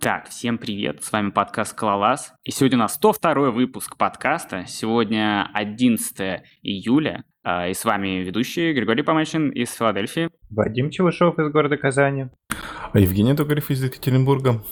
Так, всем привет, с вами подкаст «Скалалаз». И сегодня у нас 102 выпуск подкаста. Сегодня 11 июля. А, и с вами ведущий Григорий Помадчин из Филадельфии. Вадим Челышов из города Казани. А Евгений Токарев из Екатеринбурга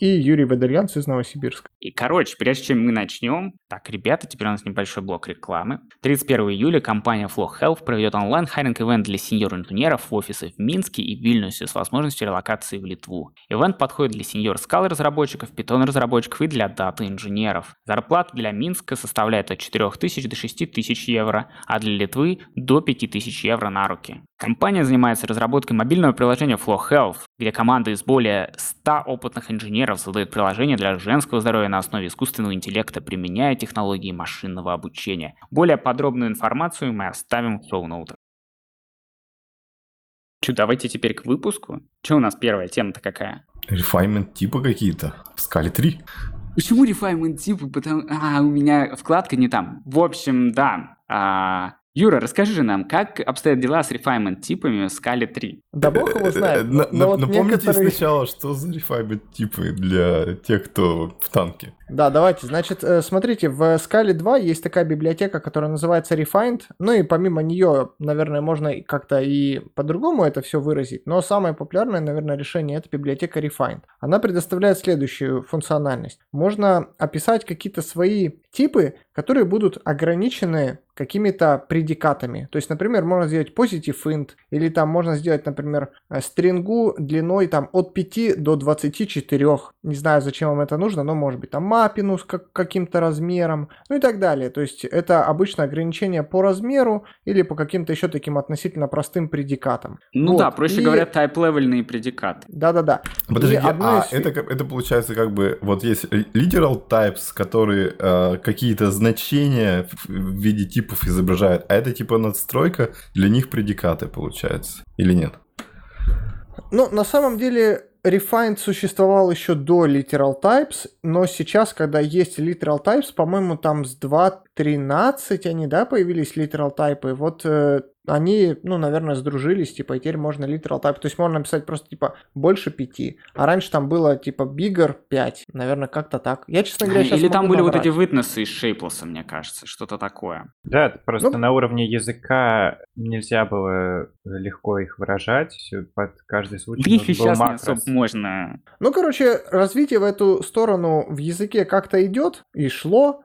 и Юрий Бадальянц из Новосибирска. И, короче, прежде чем мы начнем, так, ребята, теперь у нас небольшой блок рекламы. 31 июля компания Flo Health проведет онлайн-hiring-event для senior-инженеров в офисы в Минске и Вильнюсе с возможностью релокации в Литву. Event подходит для senior Scala разработчиков, Python разработчиков и для data инженеров. Зарплата для Минска составляет от 4000 до 6000 евро, а для Литвы до 5000 евро на руки. Компания занимается разработкой мобильного приложения Flow Health, где команда из более 100 опытных инженеров создает приложение для женского здоровья на основе искусственного интеллекта, применяя технологии машинного обучения. Более подробную информацию мы оставим в шоу-ноутах. Че, давайте теперь к выпуску. Че у нас первая тема-то какая? Refinement типа какие-то. В скале 3. Почему refinement типа? Потому... А, у меня вкладка не там. В общем, да. А, Юра, расскажи нам, как обстоят дела с refinement типами в скале 3? Да бог его знает. Напомните сначала, что за refinement типы для тех, кто в танке. Да, давайте. Значит, э, смотрите, в скале 2 есть такая библиотека, которая называется Refined. Ну и помимо нее, наверное, можно как-то и по-другому это все выразить. Но самое популярное, наверное, решение это библиотека Refined. Она предоставляет следующую функциональность. Можно описать какие-то свои типы, которые будут ограничены какими-то предикатами. То есть, например, можно сделать positive int, или там можно сделать, например, э, стрингу длиной там от 5 до 24. Не знаю, зачем вам это нужно, но может быть там маппину с как, каким-то размером, ну и так далее. То есть это обычно ограничение по размеру или по каким-то еще таким относительно простым предикатам. Ну вот. да, проще и... говоря, type-левельные предикаты. Да-да-да. Подождите, а из... это, это получается как бы, вот есть literal types, которые э, какие-то значения в виде типов изображают, а это типа надстройка, для них предикаты получается, или нет? Ну, на самом деле, Refined существовал еще до Literal Types, но сейчас, когда есть Literal Types, по-моему, там с 2.13 они, да, появились Literal Types. Вот э, они, ну, наверное, сдружились, типа, и теперь можно literal type, то есть можно написать просто, типа, больше пяти, а раньше там было, типа, bigger 5, наверное, как-то так. Я, честно говоря, сейчас Или там были набрать. вот эти вытносы из шейплоса, мне кажется, что-то такое. Да, просто ну, на уровне языка нельзя было легко их выражать, под каждый случай Их сейчас макрос. не особо можно. Ну, короче, развитие в эту сторону в языке как-то идет и шло,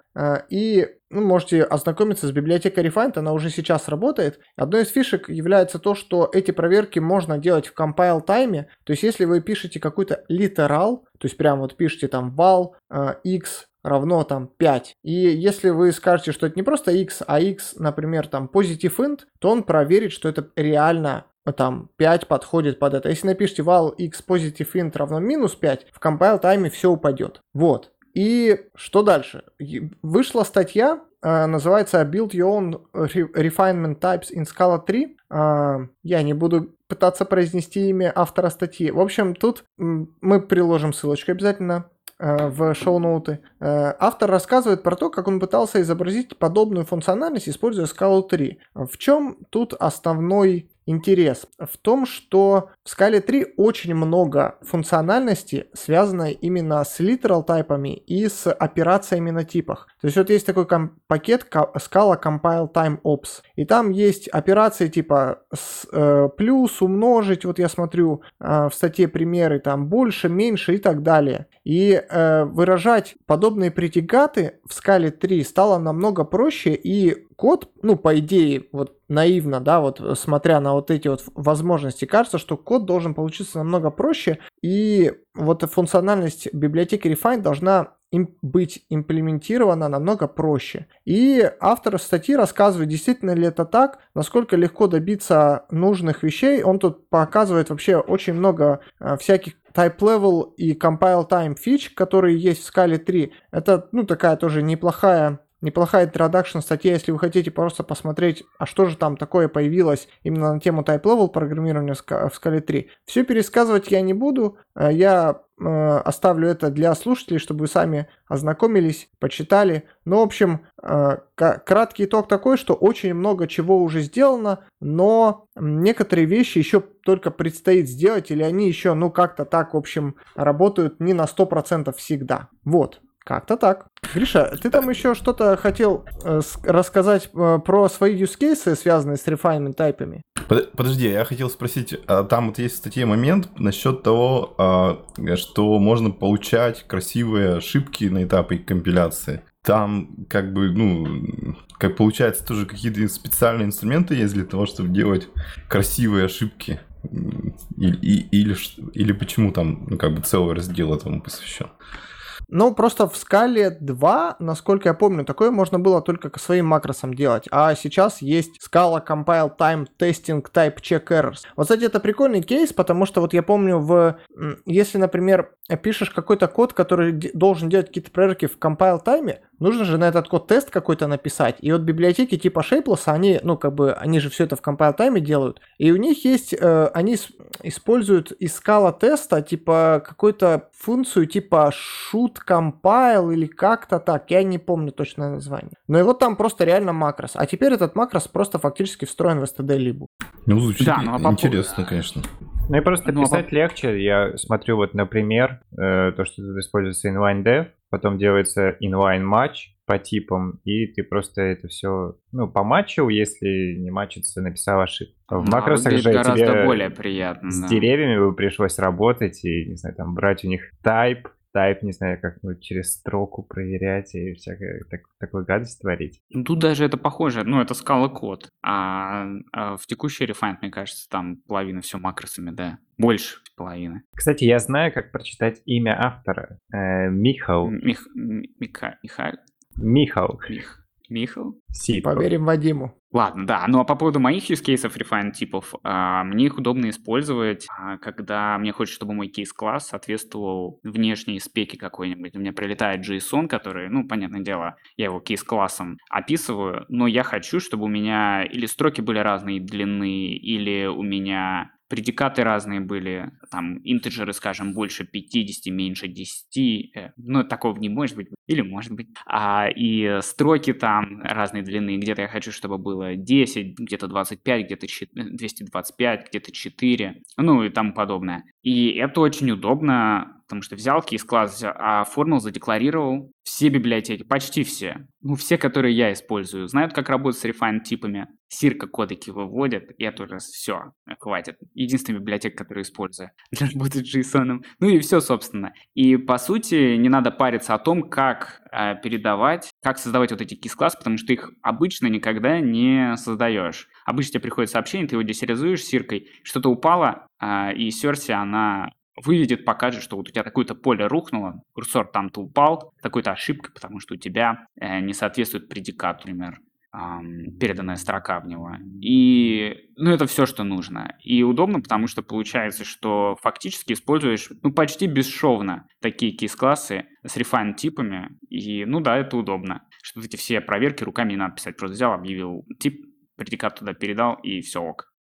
и ну, можете ознакомиться с библиотекой Refined, она уже сейчас работает. Одной из фишек является то, что эти проверки можно делать в compile тайме. То есть, если вы пишете какой-то литерал, то есть прям вот пишете там val э, x равно там 5. И если вы скажете, что это не просто x, а x, например, там positive int, то он проверит, что это реально там 5 подходит под это. Если напишите val x positive int равно минус 5, в compile тайме все упадет. Вот. И что дальше? Вышла статья, э, называется Build Your Own Refinement Types in Scala 3. Э, я не буду пытаться произнести имя автора статьи. В общем, тут мы приложим ссылочку обязательно э, в шоу-ноуты. Автор рассказывает про то, как он пытался изобразить подобную функциональность, используя Scala 3. В чем тут основной интерес в том, что в Scala 3 очень много функциональности, связанной именно с literal тайпами и с операциями на типах. То есть вот есть такой пакет Scala Compile Time Ops, и там есть операции типа с, э, плюс, умножить, вот я смотрю э, в статье примеры, там больше, меньше и так далее. И э, выражать подобные предикаты в Scala 3 стало намного проще, и код, ну, по идее, вот наивно, да, вот смотря на вот эти вот возможности, кажется, что код должен получиться намного проще, и вот функциональность библиотеки Refine должна им быть имплементирована намного проще. И автор статьи рассказывает, действительно ли это так, насколько легко добиться нужных вещей. Он тут показывает вообще очень много э, всяких type level и compile time фич, которые есть в скале 3. Это, ну, такая тоже неплохая неплохая introduction статья, если вы хотите просто посмотреть, а что же там такое появилось именно на тему Type Level программирования в Scala 3. Все пересказывать я не буду, э, я э, оставлю это для слушателей, чтобы вы сами ознакомились, почитали. Ну, в общем, э, краткий итог такой, что очень много чего уже сделано, но некоторые вещи еще только предстоит сделать, или они еще, ну, как-то так, в общем, работают не на 100% всегда. Вот. Как-то так. Гриша, ты там еще что-то хотел э, рассказать э, про свои use cases, связанные с refinement тайпами? Подожди, я хотел спросить, а там вот есть в статье момент насчет того, а, что можно получать красивые ошибки на этапе компиляции. Там как бы, ну, как получается, тоже какие-то специальные инструменты есть для того, чтобы делать красивые ошибки. Или, или, или почему там ну, как бы целый раздел этому посвящен? Ну, просто в скале 2, насколько я помню, такое можно было только к своим макросам делать. А сейчас есть скала Compile Time Testing Type Check Errors. Вот, кстати, это прикольный кейс, потому что вот я помню, в, если, например, пишешь какой-то код, который должен делать какие-то проверки в compile тайме, нужно же на этот код тест какой-то написать. И вот библиотеки типа Shapeless, они, ну, как бы, они же все это в compile тайме делают. И у них есть, э, они используют из скала теста, типа, какую-то функцию типа shoot compile или как-то так. Я не помню точное название. Но его там просто реально макрос. А теперь этот макрос просто фактически встроен в std-либу. Ну, звучит да, ну, а интересно, конечно. Ну и просто ну, а писать по... легче. Я смотрю вот, например, э, то, что тут используется inline dev, потом делается inline match по типам, и ты просто это все, ну, поматчил, если не матчится, написал ошибку. В макросах же тебе более приятно, с да. деревьями бы пришлось работать и, не знаю, там, брать у них type, тайп, не знаю, как ну, через строку проверять и всякое так, такое гадость творить. Ну, тут даже это похоже, ну, это скала код. А, а в текущей Refinement, мне кажется, там половина все макросами, да. Больше половины. Кстати, я знаю, как прочитать имя автора. Э, Михал. Мих... Миха... Михаль? Михал. Мих... Михал? Сипов. Поверим Вадиму. Ладно, да. Ну а по поводу моих use cases refine типов, а, мне их удобно использовать, а, когда мне хочется, чтобы мой кейс-класс соответствовал внешней спеке какой-нибудь. У меня прилетает JSON, который, ну, понятное дело, я его кейс-классом описываю, но я хочу, чтобы у меня или строки были разной длины, или у меня предикаты разные были, там, интеджеры, скажем, больше 50, меньше 10, э, ну, такого не может быть, или может быть, а, и строки там разной длины, где-то я хочу, чтобы было 10, где-то 25, где-то 225, где-то 4, ну, и тому подобное. И это очень удобно, потому что взял кейс-класс, оформил, задекларировал. Все библиотеки, почти все, ну, все, которые я использую, знают, как работать с refine-типами. Сирка кодеки выводят, и это уже все, хватит. Единственная библиотека, которую использую для работы с JSON. Ну и все, собственно. И, по сути, не надо париться о том, как э, передавать, как создавать вот эти кейс-классы, потому что их обычно никогда не создаешь. Обычно тебе приходит сообщение, ты его десеризуешь сиркой, что-то упало, э, и серси, она выведет, покажет, что вот у тебя такое-то поле рухнуло, курсор там-то упал, такой-то ошибка, потому что у тебя э, не соответствует предикат, например, эм, переданная строка в него. И, ну, это все, что нужно. И удобно, потому что получается, что фактически используешь, ну, почти бесшовно такие кейс-классы с refine типами. И, ну да, это удобно. Что эти все проверки руками не надо писать. Просто взял, объявил тип, предикат туда передал, и все ок.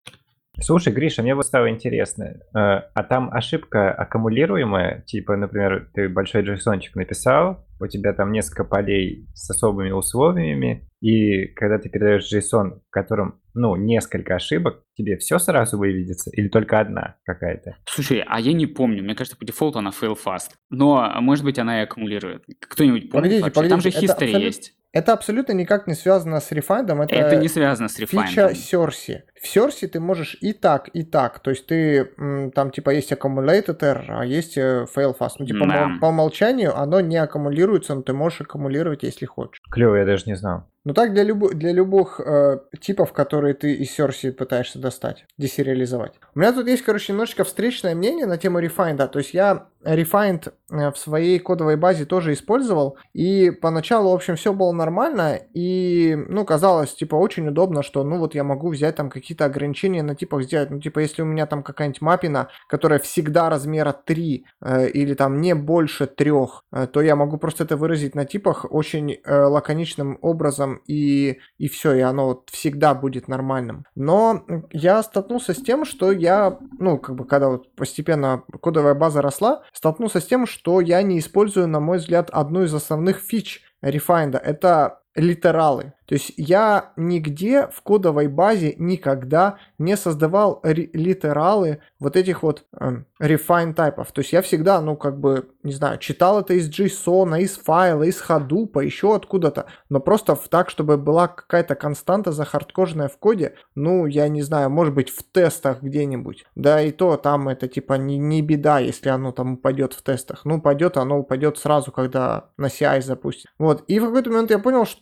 Слушай, Гриша, мне вот стало интересно, э, а там ошибка аккумулируемая? Типа, например, ты большой JSON написал, у тебя там несколько полей с особыми условиями, и когда ты передаешь JSON, в котором, ну, несколько ошибок, тебе все сразу выведется или только одна какая-то? Слушай, а я не помню, мне кажется, по дефолту она fail fast, но, может быть, она и аккумулирует. Кто-нибудь помнит погодите, вообще? Погодите, там же history абсолют... есть. Это абсолютно никак не связано с рефайндом. Это, это не связано с рефайндом. Фича Серси. В Серси ты можешь и так, и так. То есть ты там типа есть accumulated error, а есть э, fail fast. Ну типа да. по умолчанию оно не аккумулируется, но ты можешь аккумулировать, если хочешь. Клево, я даже не знал. Ну так для, люб... для любых э, типов, которые ты из серси пытаешься достать, десериализовать. У меня тут есть, короче, немножечко встречное мнение на тему Refined. Да. То есть я Refined э, в своей кодовой базе тоже использовал, и поначалу, в общем, все было нормально, и, ну, казалось, типа, очень удобно, что, ну, вот я могу взять там какие-то ограничения на типах сделать, ну, типа, если у меня там какая-нибудь мапина, которая всегда размера 3, э, или там не больше 3, э, то я могу просто это выразить на типах очень э, лаконичным образом, и, и все, и оно вот всегда будет нормальным. Но я столкнулся с тем, что я, ну, как бы, когда вот постепенно кодовая база росла, столкнулся с тем, что я не использую, на мой взгляд, одну из основных фич Refined. Это литералы. То есть я нигде в кодовой базе никогда не создавал литералы вот этих вот э, refine тайпов. То есть я всегда, ну как бы, не знаю, читал это из JSON, из файла, из Hadoop, еще откуда-то. Но просто так, чтобы была какая-то константа захардкоженная в коде, ну я не знаю, может быть в тестах где-нибудь. Да и то там это типа не, не беда, если оно там упадет в тестах. Ну упадет, оно упадет сразу, когда на CI запустит. Вот. И в какой-то момент я понял, что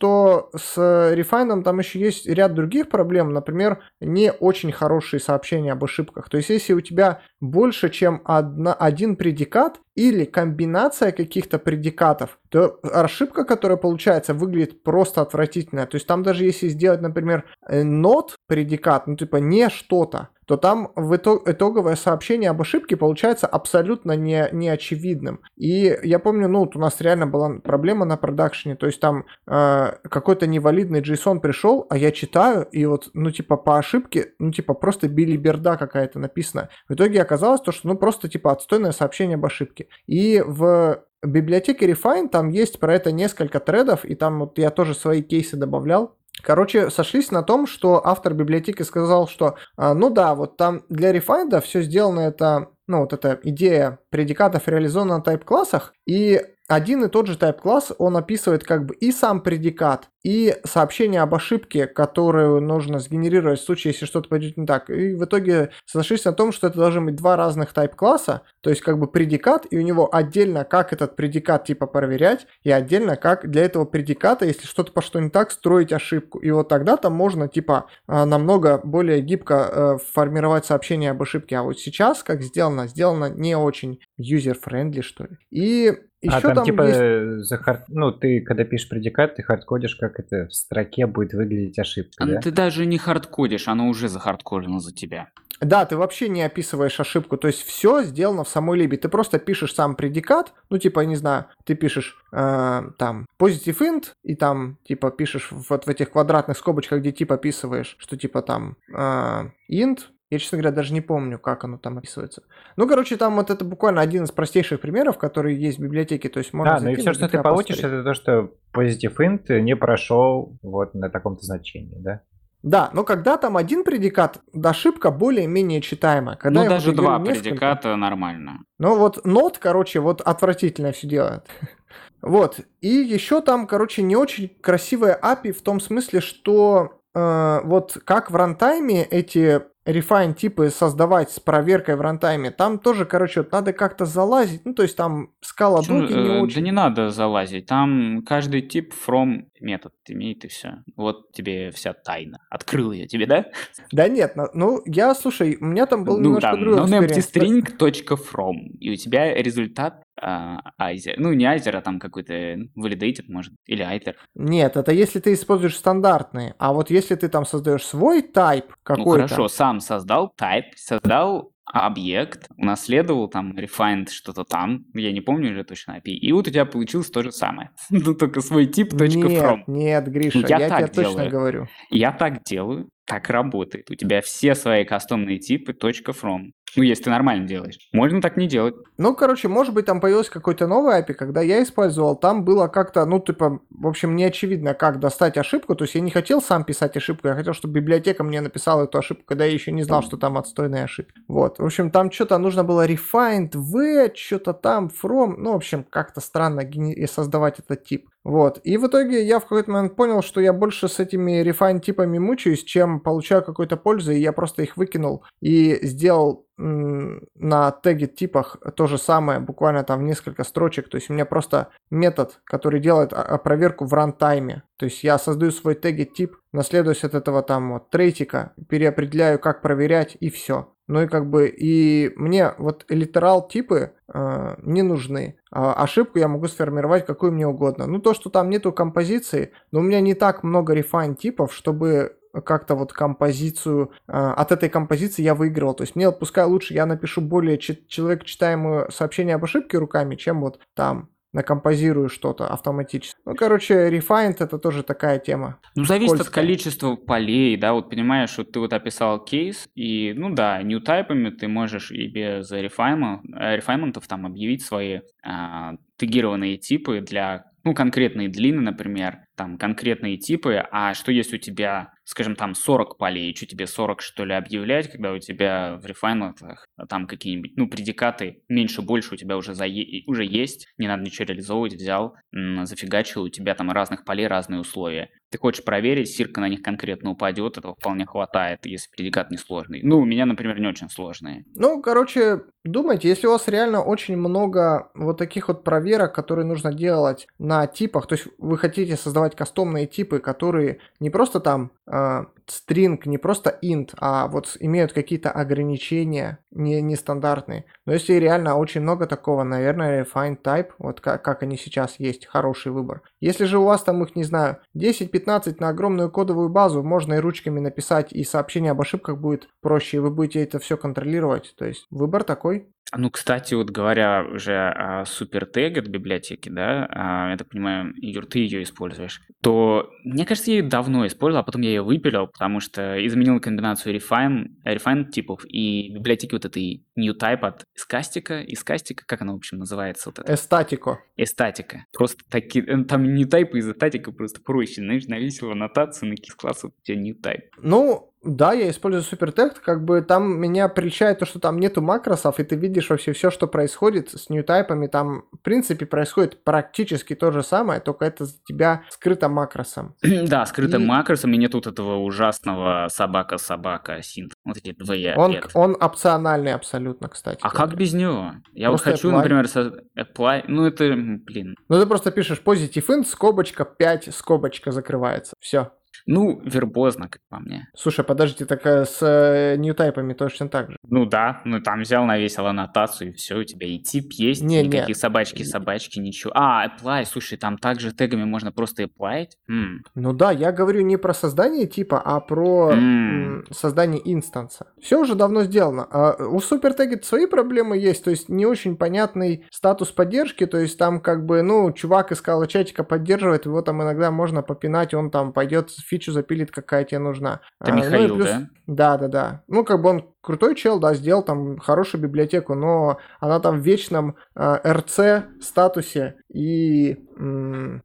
с Refine там еще есть ряд других проблем, например, не очень хорошие сообщения об ошибках. То есть, если у тебя больше, чем одна, один предикат или комбинация каких-то предикатов, то ошибка, которая получается, выглядит просто отвратительно. То есть, там даже если сделать, например, э, not предикат, ну типа не что-то, то там в итог, итоговое сообщение об ошибке получается абсолютно не, не очевидным. И я помню, ну, вот у нас реально была проблема на продакшене, то есть там э, какой-то невалидный JSON пришел, а я читаю, и вот, ну, типа, по ошибке, ну, типа, просто билиберда какая-то написана. В итоге оказалось то, что, ну, просто, типа, отстойное сообщение об ошибке. И в библиотеке Refine там есть про это несколько тредов, и там вот я тоже свои кейсы добавлял. Короче, сошлись на том, что автор библиотеки сказал, что, а, ну да, вот там для рефайнда все сделано это, ну вот эта идея предикатов реализована на тайп-классах, и один и тот же type-класс, он описывает как бы и сам предикат, и сообщение об ошибке, которую нужно сгенерировать в случае, если что-то пойдет не так. И в итоге сошлись на том, что это должны быть два разных type-класса, то есть как бы предикат, и у него отдельно как этот предикат типа проверять, и отдельно как для этого предиката, если что-то пошло не так, строить ошибку. И вот тогда там можно типа а, намного более гибко э, формировать сообщение об ошибке. А вот сейчас как сделано, сделано не очень user-friendly, что ли. И еще а там, там типа, есть... за хард... ну, ты когда пишешь предикат, ты хардкодишь, как это в строке будет выглядеть ошибка, а, да? Ты даже не хардкодишь, оно уже захардкодено за тебя. Да, ты вообще не описываешь ошибку, то есть все сделано в самой либе. Ты просто пишешь сам предикат, ну, типа, не знаю, ты пишешь э, там positive int, и там, типа, пишешь вот в этих квадратных скобочках, где типа описываешь, что типа там э, int, я, честно говоря, даже не помню, как оно там описывается. Ну, короче, там вот это буквально один из простейших примеров, которые есть в библиотеке. То есть можно да, ну и все, что ты получишь, это то, что positive int не прошел вот на таком-то значении, да? Да, но когда там один предикат, ошибка более-менее читаемая. Когда ну, даже два несколько, предиката нормально. Ну, вот нот, короче, вот отвратительно все делает. вот. И еще там, короче, не очень красивая API в том смысле, что э, вот как в рантайме эти refine типы создавать с проверкой в рантайме, там тоже, короче, вот надо как-то залазить, ну, то есть там скала блоки не э, очень. Да не надо залазить, там каждый тип from метод имеет и все. Вот тебе вся тайна. Открыл я тебе, да? Да нет, ну, я, слушай, у меня там был ну, немножко там, другой nonemptystring.from, и у тебя результат а, айзер. Ну, не айзер, а там какой-то validated, может, или айтер. Нет, это если ты используешь стандартные. А вот если ты там создаешь свой type ну, какой-то... Ну, хорошо, сам создал type, создал объект, унаследовал там refined что-то там, я не помню уже точно API, и вот у тебя получилось то же самое. Ну, только свой тип from. Нет, нет, Гриша, я, я тебе делаю. точно говорю. Я так делаю, так работает. У тебя все свои кастомные типы .from. Ну, если ты нормально делаешь. Можно так не делать. Ну, короче, может быть, там появился какой-то новый API, когда я использовал, там было как-то, ну, типа, в общем, не очевидно, как достать ошибку. То есть я не хотел сам писать ошибку, я хотел, чтобы библиотека мне написала эту ошибку, когда я еще не знал, что там отстойная ошибка. Вот. В общем, там что-то нужно было refined, v, что-то там, from. Ну, в общем, как-то странно создавать этот тип. Вот. И в итоге я в какой-то момент понял, что я больше с этими refine типами мучаюсь, чем получаю какой-то пользы, и я просто их выкинул и сделал на теге типах то же самое, буквально там несколько строчек. То есть у меня просто метод, который делает проверку в рантайме. То есть я создаю свой теги тип, наследуюсь от этого там вот трейтика, переопределяю, как проверять и все. Ну и как бы, и мне вот литерал типы э, не нужны. А ошибку я могу сформировать какую мне угодно. Ну то, что там нету композиции, но у меня не так много refine типов, чтобы как-то вот композицию, э, от этой композиции я выигрывал. То есть мне вот пускай лучше я напишу более человек читаемое сообщение об ошибке руками, чем вот там накомпозирую что-то автоматически. Ну, короче, refined это тоже такая тема. Ну, зависит Скользкая. от количества полей, да, вот понимаешь, вот ты вот описал кейс, и, ну да, new тайпами ты можешь и без рефайментов, рефайментов там объявить свои а, тегированные типы для ну, конкретные длины, например, там конкретные типы, а что если у тебя, скажем, там 40 полей, что тебе 40 что ли объявлять, когда у тебя в рефайнментах там какие-нибудь, ну, предикаты меньше-больше у тебя уже, за, уже есть, не надо ничего реализовывать, взял, зафигачил, у тебя там разных полей разные условия. Ты хочешь проверить, сирка на них конкретно упадет, этого вполне хватает, если предикат не сложный. Ну, у меня, например, не очень сложные. Ну, короче, думайте, если у вас реально очень много вот таких вот проверок, которые нужно делать на типах, то есть вы хотите создавать кастомные типы, которые не просто там э, string, не просто int, а вот имеют какие-то ограничения не, нестандартные. Но если реально очень много такого, наверное, refine type, вот как, как они сейчас есть, хороший выбор. Если же у вас там их, не знаю, 10-15 на огромную кодовую базу, можно и ручками написать, и сообщение об ошибках будет проще, и вы будете это все контролировать. То есть выбор такой. Ну, кстати, вот говоря уже о SuperTag от библиотеки, да, а, я так понимаю, Юр, ты ее используешь, то, мне кажется, я ее давно использовал, а потом я ее выпилил, потому что изменил комбинацию refine, refine типов и библиотеки вот этой new type от Искастика, Искастика, как она, в общем, называется? Вот это? Эстатико. Эстатика. Просто такие, э, там new type и эстатика просто проще, знаешь, навесил аннотацию на KISS-класс, вот у тебя new type. Ну, да, я использую SuperText, как бы там меня прельщает то, что там нету макросов, и ты видишь вообще все, что происходит с ньютайпами, там в принципе происходит практически то же самое, только это за тебя скрыто макросом. Да, скрыто и... макросом, и нет вот этого ужасного собака-собака синт, вот эти двое. Он, он опциональный абсолютно, кстати. А как без него? Я просто вот хочу, apply. например, со... apply, ну это, блин. Ну ты просто пишешь positive int, скобочка 5, скобочка закрывается, все. Ну, вербозно, как по мне. Слушай, подождите, так э, с э, ньютайпами точно так же? Ну да, ну там взял, навесил аннотацию, и все, у тебя и тип есть, не, никаких собачки-собачки, ничего. А, apply, слушай, там также тегами можно просто apply. М. Ну да, я говорю не про создание типа, а про м. создание инстанса. Все уже давно сделано. А у супертеги свои проблемы есть, то есть не очень понятный статус поддержки, то есть там как бы, ну, чувак из чатика поддерживает, его там иногда можно попинать, он там пойдет фичу запилит, какая тебе нужна. Это а, Михаил, ну, плюс... да? Да, да, да. Ну, как бы он крутой чел, да, сделал там хорошую библиотеку, но она там в вечном э, а, RC статусе и... М-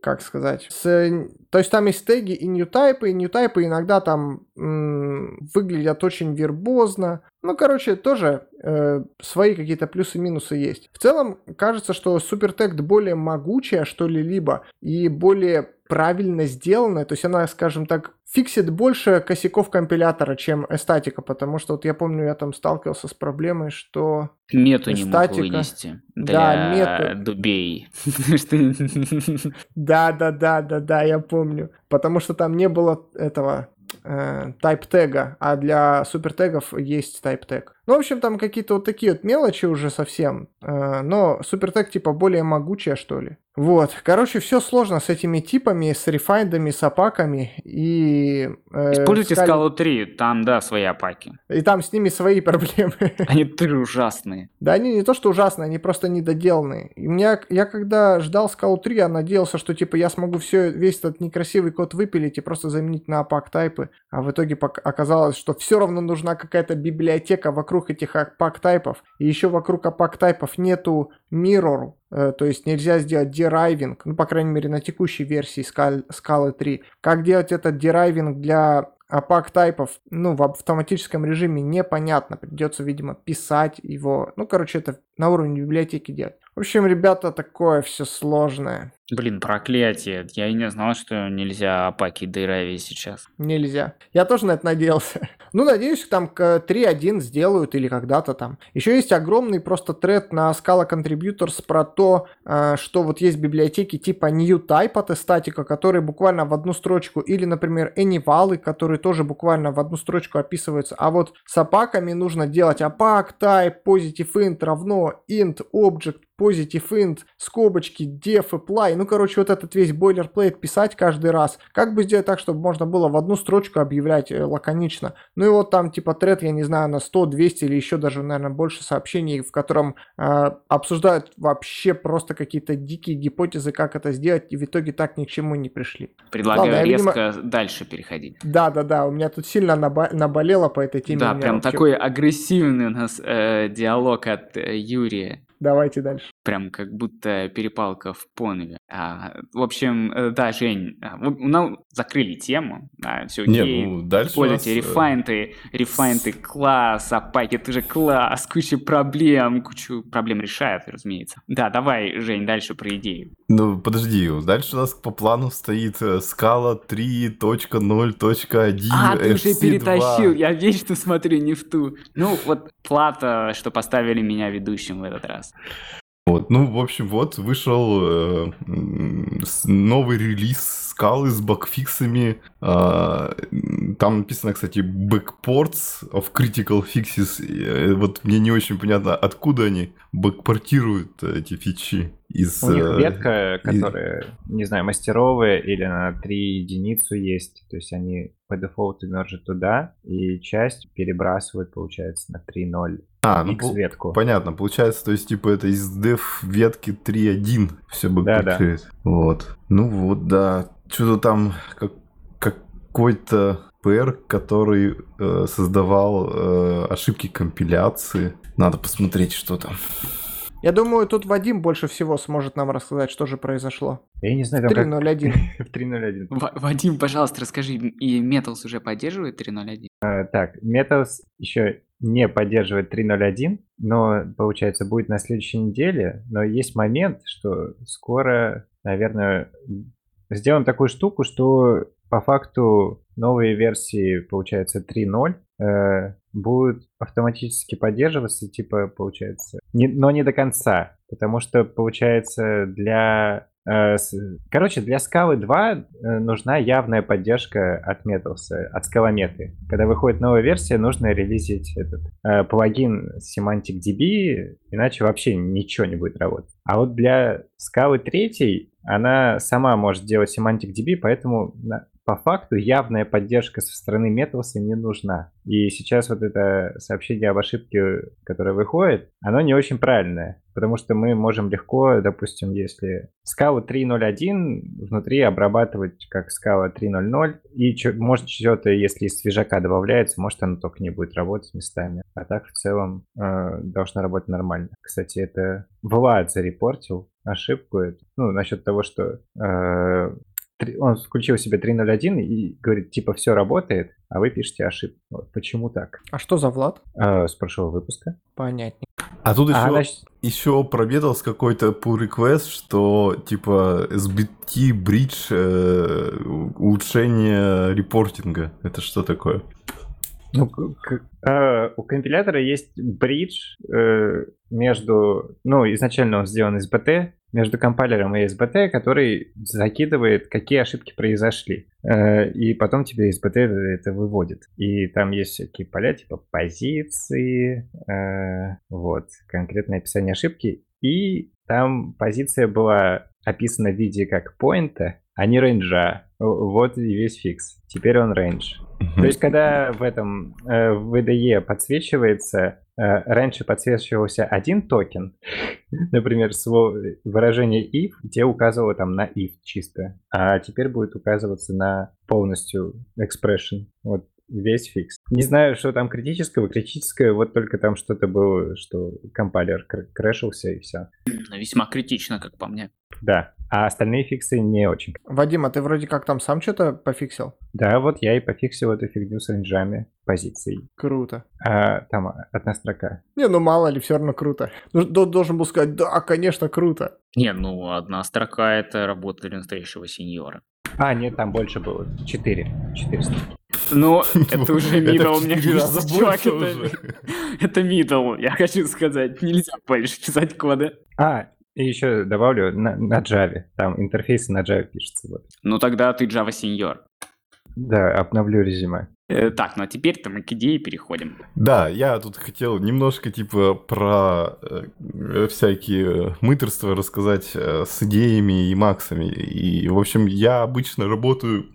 как сказать, с, то есть там есть теги и ньютайпы, и ньютайпы иногда там м, выглядят очень вербозно. Ну, короче, тоже э, свои какие-то плюсы-минусы есть. В целом, кажется, что супертект более могучая, что ли, либо, и более правильно сделанная, то есть она, скажем так, фиксит больше косяков компилятора, чем эстатика, потому что вот я помню, я там сталкивался с проблемой, что мету эстатика... не мог вынести для да, мету... дубей. Да, да, да, да, да, я помню, потому что там не было этого э, type тега, а для супер тегов есть type тег. Ну, в общем, там какие-то вот такие вот мелочи уже совсем, э, но супер тег типа более могучая, что ли. Вот, короче, все сложно с этими типами, с рефайндами, с опаками и... Э, Используйте скали... скалу 3, там, да, свои opaque и. И там с ними свои проблемы. Они три ужасные. Да, они не то, что ужасные, они просто недоделанные. И у меня, я когда ждал Scala у 3, я надеялся, что, типа, я смогу все, весь этот некрасивый код выпилить и просто заменить на opaque type ы. А в итоге оказалось, что все равно нужна какая-то библиотека вокруг этих opaque type ов. И еще вокруг opaque type ов нету mirror, Э, то есть нельзя сделать deriving, ну, по крайней мере, на текущей версии Scala 3. Как делать этот deriving для пак тайпов, ну, в автоматическом режиме непонятно. Придется, видимо, писать его. Ну, короче, это на уровне библиотеки делать. В общем, ребята, такое все сложное. Блин, проклятие. Я и не знал, что нельзя апаки Дейрави сейчас. Нельзя. Я тоже на это надеялся. Ну, надеюсь, там к 3.1 сделают или когда-то там. Еще есть огромный просто тред на Scala Contributors про то, э, что вот есть библиотеки типа New Type от статика, которые буквально в одну строчку, или, например, Anyval, которые тоже буквально в одну строчку описываются. А вот с апаками нужно делать apac type positive int равно int object positive int, скобочки, def, apply. Ну, короче, вот этот весь бойлерплейт писать каждый раз. Как бы сделать так, чтобы можно было в одну строчку объявлять э, лаконично. Ну и вот там типа тред, я не знаю, на 100, 200 или еще даже, наверное, больше сообщений, в котором э, обсуждают вообще просто какие-то дикие гипотезы, как это сделать, и в итоге так ни к чему не пришли. Предлагаю Ладно, резко видимо... дальше переходить. Да, да, да, у меня тут сильно наба- наболело по этой теме. Да, прям вообще... такой агрессивный у нас э, диалог от э, Юрия. Давайте дальше. Прям как будто перепалка в Понве. А, в общем, э, да, Жень, а, ну, закрыли тему. Да, все окей. Нет, ну, дальше Используйте нас... рефайнты, рефайнты класс, апаки, это же класс, куча проблем, кучу проблем решает, разумеется. Да, давай, Жень, дальше про идею. Ну, подожди, дальше у нас по плану стоит э, скала 3.0.1 А, ты уже перетащил, я вечно смотрю не в ту. Ну, вот плата, что поставили меня ведущим в этот раз. Вот, ну, в общем, вот вышел э, новый релиз скалы с бакфиксами. Э, там написано, кстати, backports of critical fixes. Э, вот мне не очень понятно, откуда они бэкпортируют эти фичи. Из, У них э, ветка, которая, из... не знаю, мастеровая или на 3 единицу есть. То есть они по дефолту мержат туда, и часть перебрасывают, получается, на 3.0 а, ну, ветку. Понятно, получается, то есть, типа, это из def ветки 3.1 все бы да, да. Вот. Ну вот, да. Что-то там как, какой-то PR, который э, создавал э, ошибки компиляции. Надо посмотреть, что там. Я думаю, тут Вадим больше всего сможет нам рассказать, что же произошло. Я не знаю, там 3.01. В 3.01. Вадим, пожалуйста, расскажи, и Metals уже поддерживает 3.01? А, так, Metals еще не поддерживает 3.0.1, но, получается, будет на следующей неделе. Но есть момент, что скоро, наверное, сделаем такую штуку, что по факту новые версии, получается, 3.0 э, будут автоматически поддерживаться, типа, получается, не, но не до конца. Потому что, получается, для Э, короче, для скалы 2 э, нужна явная поддержка от Metals, от скалометы. Когда выходит новая версия, нужно релизить этот э, плагин Semantic DB, иначе вообще ничего не будет работать. А вот для скалы 3 она сама может делать Semantic DB, поэтому по факту явная поддержка со стороны Metals не нужна. И сейчас вот это сообщение об ошибке, которое выходит, оно не очень правильное. Потому что мы можем легко, допустим, если скала 3.0.1 внутри обрабатывать как скала 3.0.0, и чё, может что-то, если из свежака добавляется, может оно только не будет работать местами. А так в целом э, должно работать нормально. Кстати, это Влад зарепортил ошибку, ну, насчет того, что э, он включил себе 3.0.1 и говорит, типа, все работает, а вы пишете ошибку. Вот, почему так? А что за Влад? А, с прошлого выпуска. Понятнее. А тут еще, а, значит... еще проведал с какой-то pull request, что типа SBT bridge э, улучшение репортинга. Это что такое? Ну, э, у компилятора есть бридж э, между... Ну, изначально он сделан из BT, между компайлером и SBT, который закидывает, какие ошибки произошли. Э, и потом тебе SBT это выводит. И там есть всякие поля, типа позиции, э, вот, конкретное описание ошибки. И там позиция была описана в виде как point а, а не range а. Вот и весь фикс. Теперь он range. То есть, когда в этом э, в IDE подсвечивается, э, раньше подсвечивался один токен, например, слово, выражение if, тебе указывало там на if чисто, а теперь будет указываться на полностью expression. Вот весь фикс. Не знаю, что там критического. Критическое, вот только там что-то было, что compiler crash ился и все. Весьма критично, как по мне. Да. А остальные фиксы не очень. Вадим, а ты вроде как там сам что-то пофиксил? Да, вот я и пофиксил эту фигню с рейнджами позиций. Круто. А, там одна строка. Не, ну мало ли, все равно круто. Ну, должен был сказать, да, конечно, круто. Не, ну одна строка это работа для настоящего сеньора. А, нет, там больше было. Четыре. Четыре строки. Ну, это уже мидл, мне кажется, чувак, это, это мидл, я хочу сказать, нельзя больше писать коды. А, и еще добавлю на, на Java. Там интерфейс на Java пишется. Вот. Ну тогда ты Java Senior. Да, обновлю резюме. Э, так, ну а теперь-то мы к идее переходим. Да, я тут хотел немножко типа про э, всякие мыторства рассказать э, с идеями и максами. И, в общем, я обычно работаю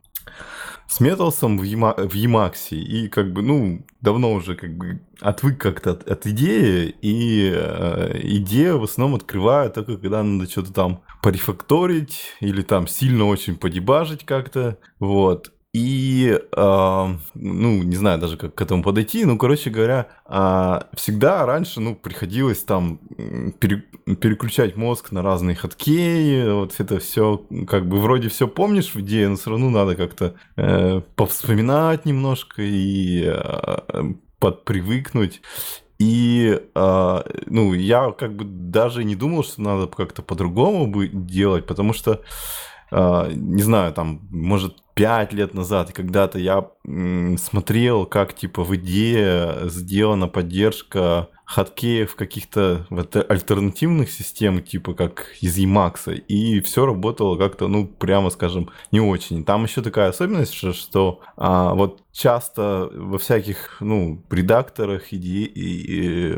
с Металсом в, Ема, в Emacs, и как бы, ну, давно уже как бы отвык как-то от, от идеи, и э, идея в основном открываю только когда надо что-то там порефакторить или там сильно очень подебажить как-то, вот. И, э, ну, не знаю даже, как к этому подойти, ну, короче говоря, э, всегда раньше, ну, приходилось там пере, переключать мозг на разные хоткеи, вот это все, как бы, вроде все помнишь в идее, но все равно надо как-то э, повспоминать немножко и э, подпривыкнуть. И, э, ну, я как бы даже не думал, что надо как-то по-другому делать, потому что, не знаю, там, может, пять лет назад, когда-то я смотрел, как типа в идее сделана поддержка хаткеев каких-то вот, альтернативных систем, типа как из Emacs, и все работало как-то, ну, прямо скажем, не очень. Там еще такая особенность, что а, вот часто во всяких, ну, редакторах и, и, и,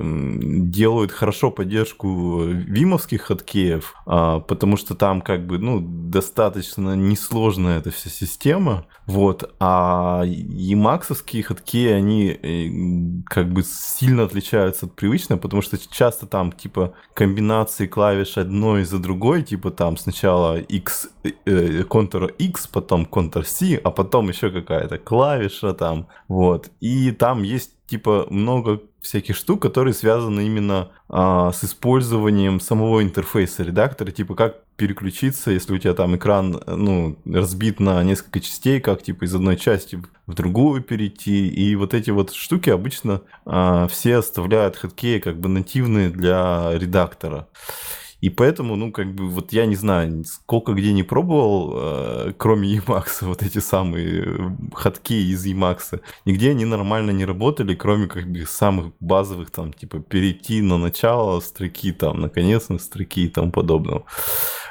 делают хорошо поддержку вимовских хаткеев, а, потому что там как бы, ну, достаточно несложная эта вся система, вот, а емаксовские хаткеи, они э, как бы сильно отличаются от привычного, потому что часто там типа комбинации клавиш одной за другой, типа там сначала X, э, Ctrl-X, потом Ctrl-C, а потом еще какая-то клавиша, монстра там, вот. И там есть типа много всяких штук, которые связаны именно а, с использованием самого интерфейса редактора, типа как переключиться, если у тебя там экран ну, разбит на несколько частей, как типа из одной части в другую перейти. И вот эти вот штуки обычно а, все оставляют хэдкеи как бы нативные для редактора. И поэтому, ну, как бы, вот я не знаю, сколько где не пробовал, э, кроме Emacs, вот эти самые э, ходки из Emacs, нигде они нормально не работали, кроме, как бы, самых базовых, там, типа, перейти на начало строки, там, на конец на строки и тому подобного.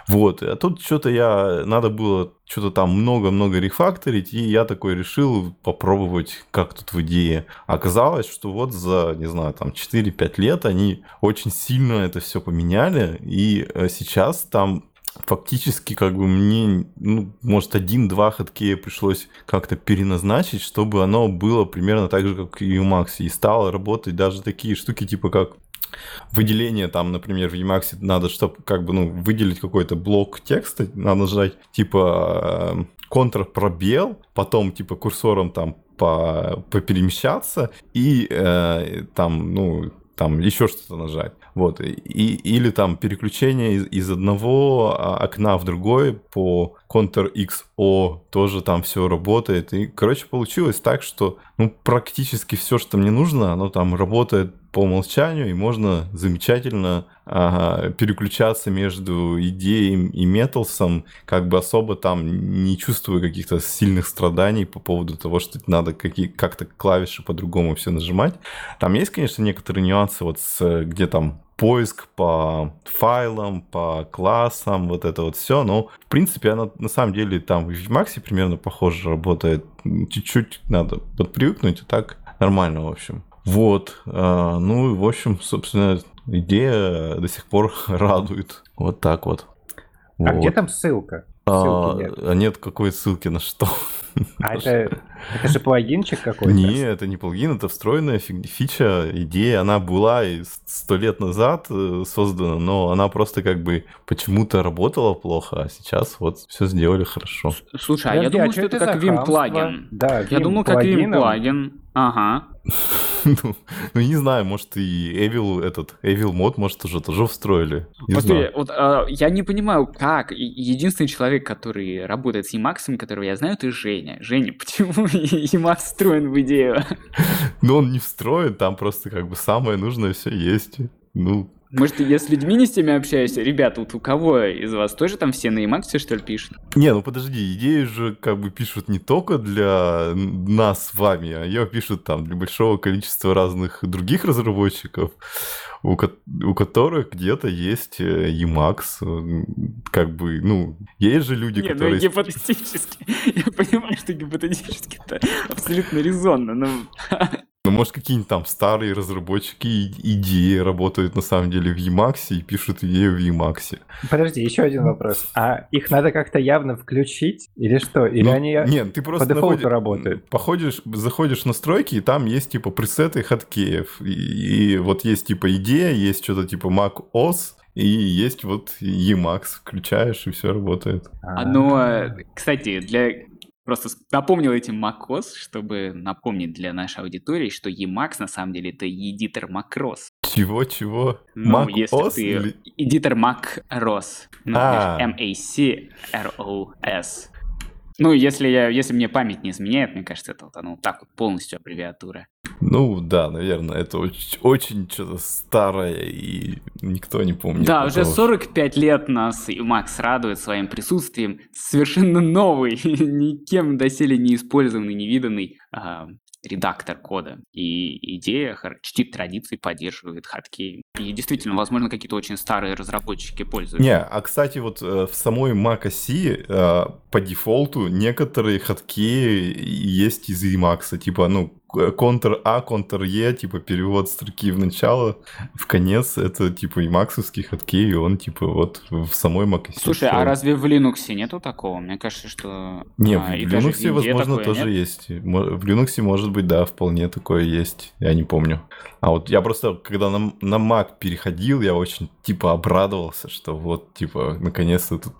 Вот, а тут что-то я, надо было что-то там много-много рефакторить, и я такой решил попробовать, как тут в идее. Оказалось, что вот за, не знаю, там 4-5 лет они очень сильно это все поменяли, и э, сейчас там фактически как бы мне, ну, может, один-два ходкея пришлось как-то переназначить, чтобы оно было примерно так же, как и у Макси, и стало работать даже такие штуки, типа как выделение там, например, в Emacs надо, чтобы как бы, ну, выделить какой-то блок текста, надо нажать типа э, контр-пробел, потом типа курсором там по, поперемещаться и э, там, ну, там еще что-то нажать. Вот. И, или там переключение из, из одного а, окна в другой по Ctrl-XO тоже там все работает. И, короче, получилось так, что ну, практически все, что мне нужно, оно там работает по умолчанию, и можно замечательно ага, переключаться между идеей и металсом, как бы особо там не чувствуя каких-то сильных страданий по поводу того, что надо какие, как-то клавиши по-другому все нажимать. Там есть, конечно, некоторые нюансы, вот с, где там поиск по файлам, по классам, вот это вот все. Но, в принципе, она на самом деле там в Emacs примерно похоже работает. Чуть-чуть надо подпривыкнуть, а так нормально, в общем. Вот. А, ну и, в общем, собственно, идея до сих пор радует. Вот так вот. А вот. где там ссылка? А, нет. а нет какой ссылки на что? А это, это же плагинчик какой-то? Не, это не плагин, это встроенная фича, идея, она была сто лет назад э, создана, но она просто как бы почему-то работала плохо, а сейчас вот все сделали хорошо. Слушай, а я думал, а что это как Vim плагин. Да, я думал, как Vim плагин. Ага. Ну, ну, не знаю, может и Evil этот, Evil мод, может, уже тоже встроили. Не Посмотри, знаю. вот а, я не понимаю, как. Единственный человек, который работает с Emacs, которого я знаю, это Женя. Женя, почему Emacs встроен в идею? Но он не встроен, там просто как бы самое нужное все есть. Ну, Может, я с людьми не с теми общаюсь? Ребята, вот у кого из вас тоже там все на Emacs, что ли, пишут? не, ну подожди, идеи же как бы пишут не только для нас с вами, а ее пишут там для большого количества разных других разработчиков, у, ко- у которых где-то есть э, Emacs, э, как бы, ну, есть же люди, Не, ну которые... гипотетически. Я понимаю, что гипотетически это абсолютно резонно, но... Ну, может, какие-нибудь там старые разработчики идеи работают на самом деле в Emacs и пишут идею в Emacs. Подожди, еще один вопрос. А их надо как-то явно включить или что? Или Ну, они... Нет, ты просто дефолту находи- работают. Походишь, заходишь в настройки, и там есть типа пресеты хаткеев. И, и вот есть типа идея, есть что-то типа Mac OS, и есть вот Emacs. Включаешь, и все работает. А, Оно, э, кстати, для... Просто напомнил этим macOS, чтобы напомнить для нашей аудитории, что Emacs на самом деле это эдитор macros. Чего-чего? Ну, Mac если ты... или- Эдитор macros. Ну, А. M-A-C-R-O-S. Ну, если, я, если мне память не изменяет, мне кажется, это вот оно вот так вот полностью аббревиатура. Ну да, наверное, это очень, очень что-то старое, и никто не помнит. да, уже этого. 45 лет нас и Макс радует своим присутствием. Совершенно новый, никем доселе не использованный, невиданный а, редактор кода. И идея чтит традиции, поддерживает хаткей. И действительно, возможно, какие-то очень старые разработчики пользуются. Не, а кстати, вот э, в самой Mac OS э, по дефолту некоторые хатки есть из Emacs, типа, ну, Ctrl-A, Ctrl-E, типа, перевод строки в начало, в конец, это, типа, emacsовский хаткей, и он, типа, вот в самой Mac OS. Слушай, а разве в Linux нету такого? Мне кажется, что... Не, а, в и Linux, возможно, такое тоже нет? есть. В Linux, может быть, да, вполне такое есть. Я не помню. А вот я просто, когда на, на Mac переходил, я очень, типа, обрадовался, что вот, типа, наконец-то тут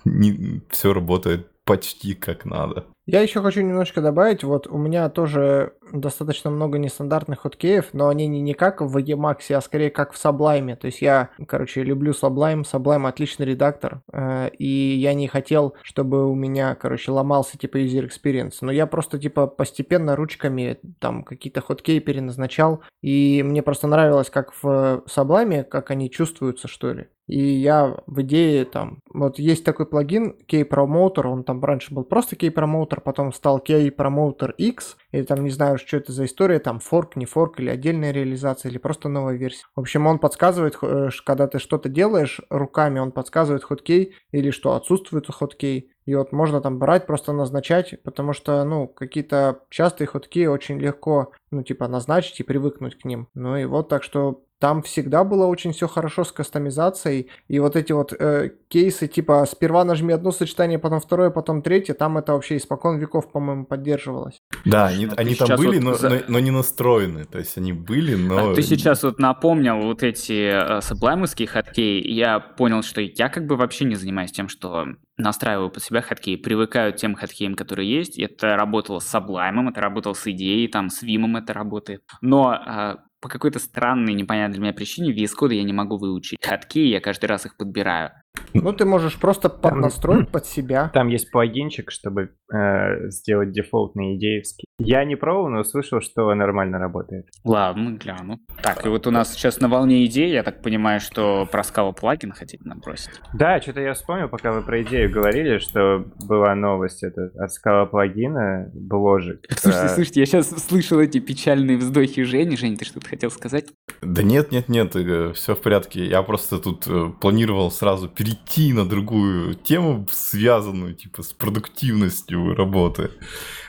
все работает почти как надо. Я еще хочу немножко добавить, вот у меня тоже достаточно много нестандартных хоткеев, но они не, не как в Emacs, а скорее как в Sublime. То есть я, короче, люблю Sublime, Sublime отличный редактор, э, и я не хотел, чтобы у меня, короче, ломался типа user experience, но я просто типа постепенно ручками там какие-то хоткеи переназначал, и мне просто нравилось, как в Sublime, как они чувствуются, что ли. И я в идее там, вот есть такой плагин K-Promoter, он там раньше был просто K-Promoter, потом стал K-Promoter X, или там не знаю, что это за история, там форк, не форк, или отдельная реализация, или просто новая версия. В общем, он подсказывает, э, когда ты что-то делаешь руками, он подсказывает хоткей, или что отсутствует хоткей. И вот можно там брать, просто назначать, потому что, ну, какие-то частые ходки очень легко, ну, типа, назначить и привыкнуть к ним. Ну и вот, так что там всегда было очень все хорошо с кастомизацией. И вот эти вот э, кейсы, типа, сперва нажми одно сочетание, потом второе, потом третье, там это вообще испокон веков, по-моему, поддерживалось. Да, они, ты они там были, вот но, за- но, но не настроены. То есть они были, но... А Ты сейчас вот напомнил вот эти э, саблаймовские хаткеи, и я понял, что я как бы вообще не занимаюсь тем, что настраиваю под себя хаткеи, привыкаю к тем хаткеям, которые есть. Это работало с Sublime, это работало с идеей, там с Vim это работает. Но э, по какой-то странной, непонятной для меня причине VS Code я не могу выучить. Хаткеи, я каждый раз их подбираю. Ну, ты можешь просто поднастроить под себя. Там есть плагинчик, чтобы э, сделать дефолтные идеевские. Я не пробовал, но слышал, что нормально работает. Ладно, гляну. Так, и вот у нас сейчас на волне идей, я так понимаю, что про Scala плагин хотите набросить. Да, что-то я вспомнил, пока вы про идею говорили, что была новость это, от скала плагина, бложик. Слушайте, про- слушайте, я сейчас слышал эти печальные вздохи Жени. Жень, ты что-то хотел сказать? Да нет, нет, нет, все в порядке. Я просто тут э, планировал сразу перейти на другую тему, связанную типа с продуктивностью работы.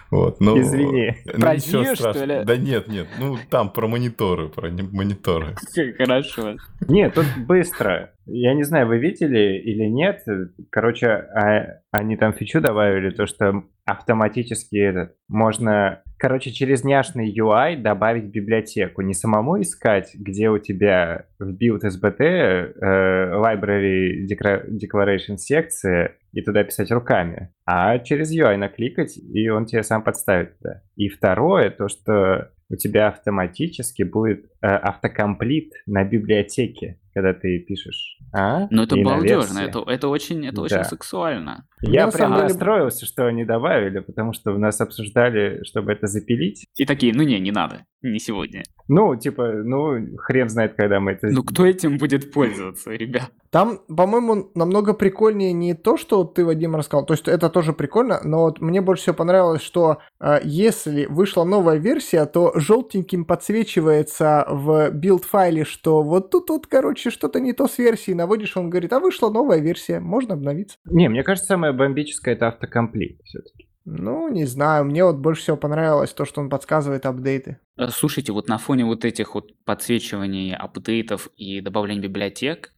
Вот, но... Извини. Ну, Про ничего что ли? Да нет, нет, ну там про мониторы, про не- мониторы. Хорошо. Нет, тут быстро. Я не знаю, вы видели или нет. Короче, а- они там фичу добавили, то, что автоматически этот, можно короче, через няшный UI добавить библиотеку. Не самому искать, где у тебя в build SBT э, library declaration секция, и туда писать руками, а через UI накликать, и он тебе сам подставит туда. И второе, то, что у тебя автоматически будет э, автокомплит на библиотеке, когда ты пишешь. А? Ну это И балдежно, это, это очень, это Да. очень сексуально. Я на прям деле- расстроился, что они добавили, потому что у нас обсуждали, чтобы это запилить. И такие, ну не, не надо, не сегодня. Ну, типа, ну, хрен знает, когда мы это... Ну кто этим будет пользоваться, ребят? Там, по-моему, намного прикольнее не то, что ты, Вадим, рассказал. То есть это тоже прикольно, но вот мне больше всего понравилось, что э, если вышла новая версия, то желтеньким подсвечивается в билд-файле, что вот тут вот, короче, что-то не то с версией. Наводишь, он говорит, а вышла новая версия, можно обновиться. Не, мне кажется, самое бомбическое это автокомплит все-таки. Ну, не знаю, мне вот больше всего понравилось то, что он подсказывает апдейты. Э, Слушайте, вот на фоне вот этих вот подсвечиваний, апдейтов и добавления библиотек,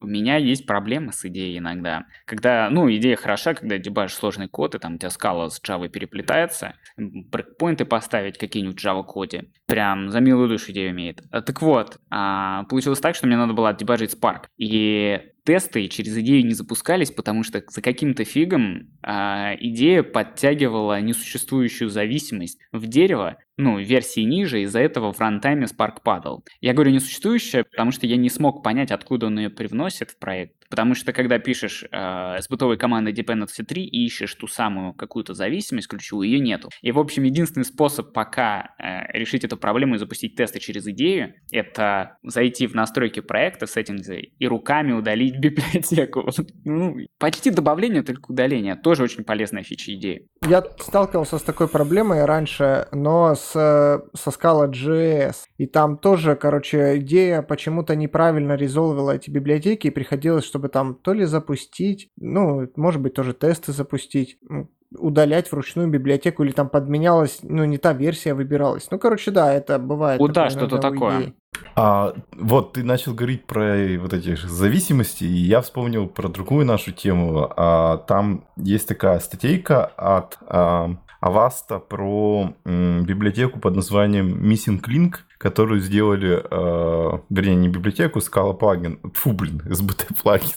у меня есть проблемы с идеей иногда. Когда, ну, идея хороша, когда дебажишь сложный код, и там у тебя скала с Java переплетается, брейкпоинты поставить какие-нибудь в Java-коде. Прям за милую душу идею имеет. А, Так вот, а, получилось так, что мне надо было отдебажить Spark. И тесты через идею не запускались, потому что за каким-то фигом а, идея подтягивала несуществующую зависимость в дерево, ну, версии ниже, из-за этого в рантайме Spark падал. Я говорю несуществующая, потому что я не смог понять, откуда он ее привносит в проект. Потому что когда пишешь э, с бытовой командой dependency 3 и ищешь ту самую какую-то зависимость ключевую, ее нету. И, в общем, единственный способ пока э, решить эту проблему и запустить тесты через идею, это зайти в настройки проекта, сеттингсы, и руками удалить библиотеку. Ну, почти добавление, только удаление. Тоже очень полезная фича идеи. Я сталкивался с такой проблемой раньше, но э, со Scala.js. И там тоже, короче, идея почему-то неправильно резолвила эти библиотеки, и приходилось, чтобы там то ли запустить, ну, может быть, тоже тесты запустить, удалять вручную библиотеку, или там подменялась, ну, не та версия выбиралась. Ну, короче, да, это бывает. Да, такое что-то такое. А, вот ты начал говорить про вот эти зависимости, и я вспомнил про другую нашу тему. А, там есть такая статейка от а, Avast про библиотеку под названием Missing Link, которую сделали, а, вернее, не библиотеку, Scala плагин, фу, блин, SBT плагин,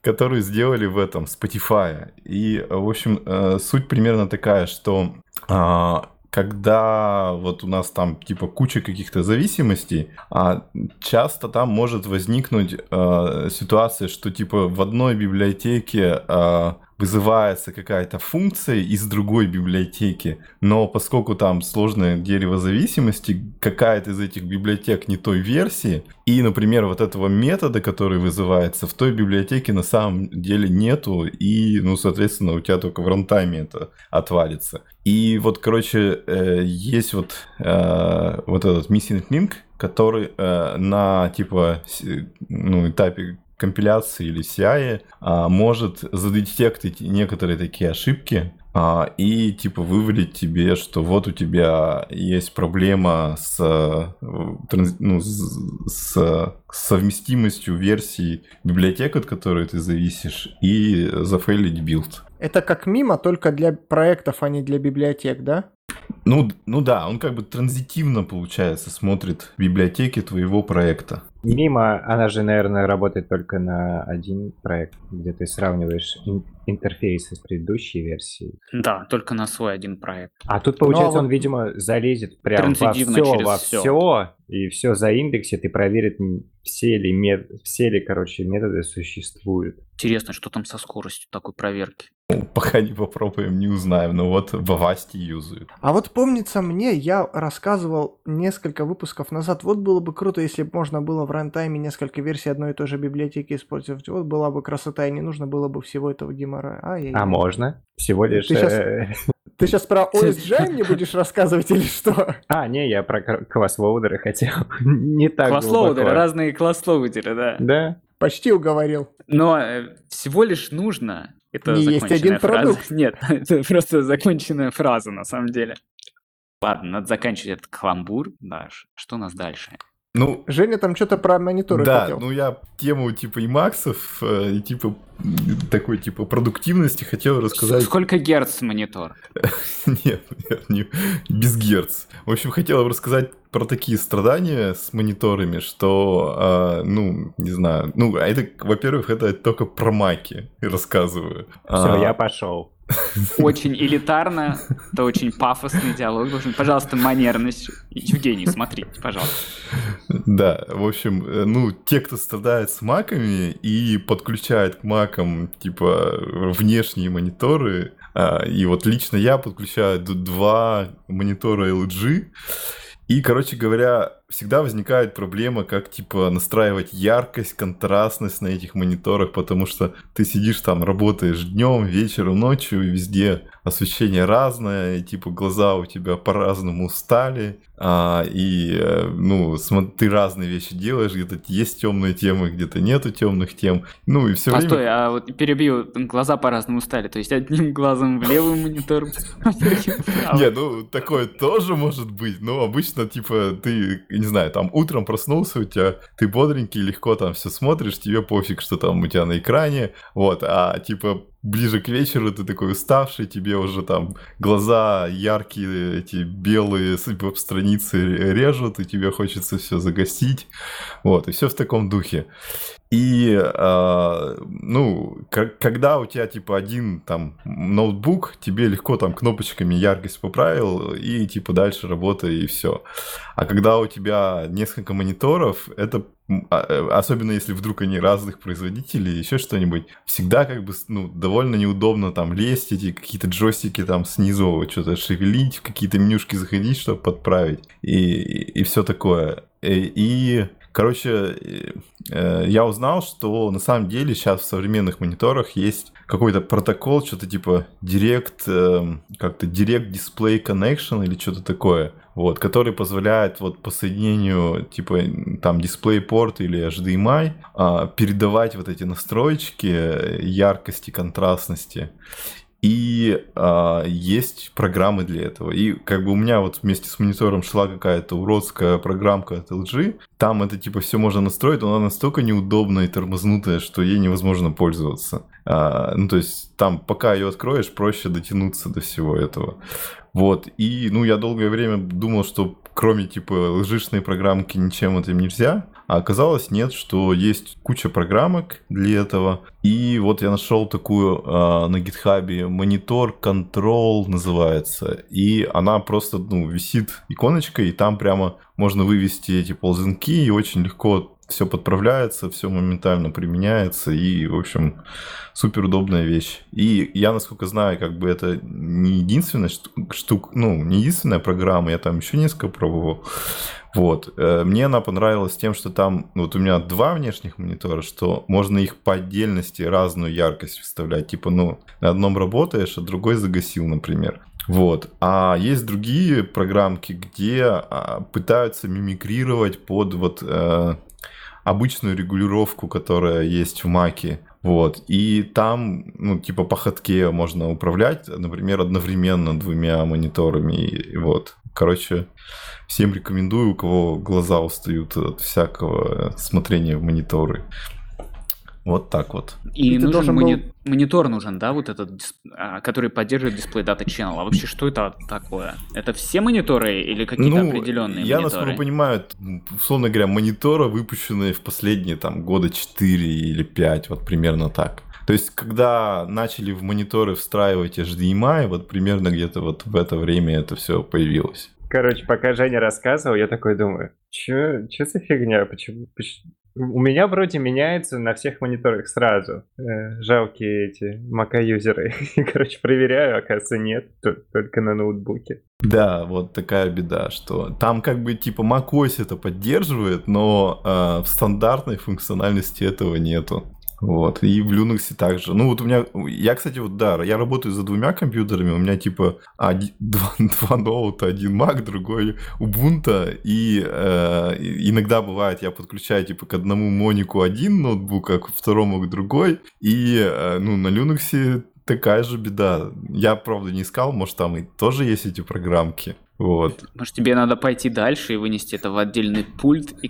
которую сделали в этом Spotify. И, в общем, э, суть примерно такая, что а, когда вот у нас там типа куча каких-то зависимостей, а часто там может возникнуть э, ситуация, что типа в одной библиотеке э, вызывается какая-то функция из другой библиотеки, но поскольку там сложное дерево зависимости, какая-то из этих библиотек не той версии, и, например, вот этого метода, который вызывается, в той библиотеке на самом деле нету, и, ну, соответственно, у тебя только в рантайме это отвалится. И вот, короче, э, есть вот, э, вот этот missing link, который э, на, типа, ну, этапе компиляции или CI а, может задетектить некоторые такие ошибки и типа вывалить тебе, что вот у тебя есть проблема с, э, ну, с, с совместимостью версий библиотек, от которой ты зависишь, и зафейлить build. Это как MiMa, только для проектов, а не для библиотек, да? Ну, ну да, он как бы транзитивно, получается, смотрит библиотеки твоего проекта. Мимо, она же, наверное, работает только на один проект, где ты сравниваешь ин- интерфейсы с предыдущей версией. Да, только на свой один проект. А тут, получается, а он, видимо, залезет прям во все, через во всё. все, и все заиндексит и проверит, все ли, мет... все ли, короче, методы существуют. Интересно, что там со скоростью такой проверки? Ну, Пока не попробуем, не узнаем, но вот в Авасте юзают. А вот помнится мне, я рассказывал несколько выпусков назад, вот было бы круто, если бы можно было в рантайме несколько версий одной и той же библиотеки использовать. Вот была бы красота, и не нужно было бы всего этого геморроя. Ай-яй-яй. А можно? Всего лишь... Ты щас- э, Ты сейчас про OSGI мне будешь рассказывать или что? А, не, я про класслоудеры хотел. Не так Класслоудеры, глубоко. разные класслоудеры, да. Да? Почти уговорил. Но э, всего лишь нужно... Это Не есть один фраза. продукт. Нет, это просто законченная фраза на самом деле. Ладно, надо заканчивать этот каламбур. Да, ш- что у нас дальше? Ну, Женя там что-то про мониторы да, хотел. ну я тему типа и Максов, э, и типа такой типа продуктивности хотел рассказать. Сколько герц монитор? Нет, нет, не, без герц. В общем, хотел бы рассказать про такие страдания с мониторами, что, а, ну, не знаю, ну, а это, во-первых, это только про маки рассказываю. Все, А, я пошел. Очень элитарно, это очень пафосный диалог. должен. Пожалуйста, манерность. Евгений, смотрите, пожалуйста. Да, в общем, э, ну, те, кто страдает с маками и подключает к макам, типа, внешние мониторы, а, и вот лично я подключаю два монитора LG, и, короче говоря, всегда возникает проблема, как, типа, настраивать яркость, контрастность на этих мониторах, потому что ты сидишь там, работаешь днем, вечером, ночью, везде освещение разное, и, типа, глаза у тебя по-разному устали, а, и, э, ну, ты разные вещи делаешь, где-то есть темные темы, где-то нету темных тем, ну, и все Постой, время... а вот перебью, глаза по-разному стали. То есть одним глазом в левый монитор. Не, ну, такое тоже может быть, но обычно, типа, ты, не знаю, там, утром проснулся, у тебя, ты бодренький, легко там все смотришь, тебе пофиг, что там у тебя на экране, вот, а, типа, ближе к вечеру ты такой уставший, тебе уже там глаза яркие, эти белые страницы режут, и тебе хочется все загасить, вот, и все в таком духе. И, а, ну, к- когда у тебя, типа, один, там, ноутбук, тебе легко, там, кнопочками яркость поправил, и, типа, дальше работай, и все. А когда у тебя несколько мониторов, это, э, особенно если вдруг они разных производителей, еще что-нибудь, всегда, как бы, ну, довольно неудобно, там, лезть, эти какие-то джойстики, там, снизу что-то шевелить, в какие-то менюшки заходить, чтобы подправить, и, и, все такое. И, и Короче, э, э, я узнал, что на самом деле сейчас в современных мониторах есть какой-то протокол, что-то типа Direct, эм, как-то Direct Display Connection или что-то такое, вот, который позволяет вот по соединению типа там DisplayPort или HDMI а, передавать вот эти настроечки э, яркости, контрастности. И а, есть программы для этого. И как бы у меня вот вместе с монитором шла какая-то уродская программка от LG. Там это типа все можно настроить, но она настолько неудобная и тормознутая, что ей невозможно пользоваться. А, ну, то есть там, пока ее откроешь, проще дотянуться до всего этого. Вот. И, ну, я долгое время думал, что кроме типа лжишной программки ничем этим нельзя. А оказалось нет, что есть куча программок для этого. И вот я нашел такую э, на гитхабе монитор контрол называется. И она просто ну, висит иконочкой, и там прямо можно вывести эти ползунки, и очень легко все подправляется, все моментально применяется, и, в общем, супер удобная вещь. И я, насколько знаю, как бы это не единственная штука, ну, не единственная программа, я там еще несколько пробовал. Вот. Мне она понравилась тем, что там, вот у меня два внешних монитора, что можно их по отдельности разную яркость вставлять. Типа, ну, на одном работаешь, а другой загасил, например. Вот. А есть другие программки, где пытаются мимикрировать под вот э, обычную регулировку, которая есть в Маке. Вот. И там, ну, типа по ходке можно управлять, например, одновременно двумя мониторами. И вот. Короче, всем рекомендую, у кого глаза устают от всякого смотрения в мониторы. Вот так вот. И, и нужен мони... был... монитор нужен, да, вот этот, который поддерживает дисплей Data Channel. А вообще что это такое? Это все мониторы или какие-то ну, определенные я, мониторы? насколько понимаю, условно говоря, монитора, выпущенные в последние там года 4 или 5, вот примерно так. То есть, когда начали в мониторы встраивать HDMI, вот примерно где-то вот в это время это все появилось. Короче, пока Женя рассказывал, я такой думаю, чё, чё за фигня? Почему, почему? У меня вроде меняется на всех мониторах сразу. Э, жалкие эти мака-юзеры. Короче, проверяю, оказывается, нет, только на ноутбуке. Да, вот такая беда, что там как бы типа macOS это поддерживает, но э, в стандартной функциональности этого нету. Вот, и в Linux также. Ну, вот у меня, я, кстати, вот, да, я работаю за двумя компьютерами, у меня, типа, один, два, два ноута, один Mac, другой Ubuntu, и э, иногда бывает, я подключаю, типа, к одному Монику один ноутбук, а к второму к другой, и, э, ну, на Linux такая же беда. Я, правда, не искал, может, там и тоже есть эти программки. Вот. Может, тебе надо пойти дальше и вынести это в отдельный пульт, и,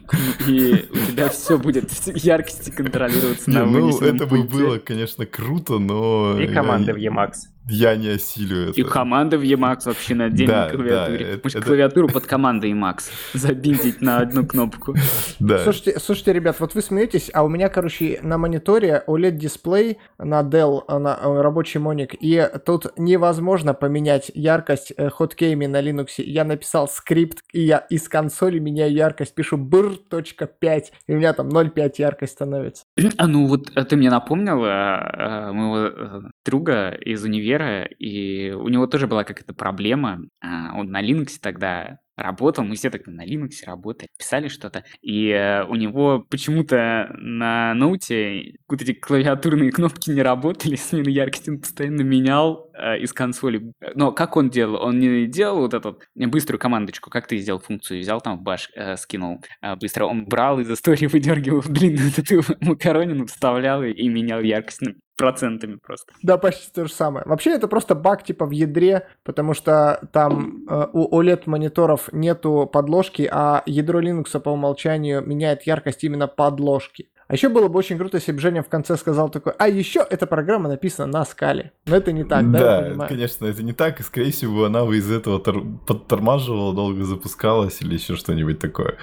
и у тебя все будет яркости контролироваться на ну, это бы было, конечно, круто, но... И я команды в Emacs. Я не осилю это. И команды в Emacs вообще на отдельной Да, да, клавиатуре. это- Может, это- клавиатуру под командой Emacs забиндить на одну кнопку. Да. Слушайте, слушайте, ребят, вот вы смеетесь, а у меня, короче, на мониторе OLED-дисплей на Dell, э, на э, рабочий моник, и тут невозможно поменять яркость э, хоткеями на Linux. Я написал скрипт, и я из консоли меняю яркость, пишу br.5, и у меня там 0.5 яркость становится. А ну вот э, ты мне напомнил э, друга из универа, и у него тоже была какая-то проблема. А, Он на Linux тогда работал, мы все тогда на Linux работали, писали что-то, и э, у него почему-то на ноуте вот эти клавиатурные кнопки не работали, смену яркости он постоянно менял э, из консоли. Но как он делал? Он не делал вот эту быструю командочку, как ты сделал функцию, взял там в баш, э, скинул э, быстро, он брал из истории, выдергивал длинную эту макаронину, вставлял и, и менял яркость ну, процентами просто. Да, почти то же самое. Вообще это просто баг типа в ядре, потому что там э, у OLED-мониторов нету подложки, а ядро Linux по умолчанию меняет яркость именно подложки. А еще было бы очень круто, если бы Женя в конце сказал такой, а еще эта программа написана на скале. Но это не так, да, да, конечно, это не так, и скорее всего она бы из этого тор- подтормаживала, долго запускалась или еще что-нибудь такое.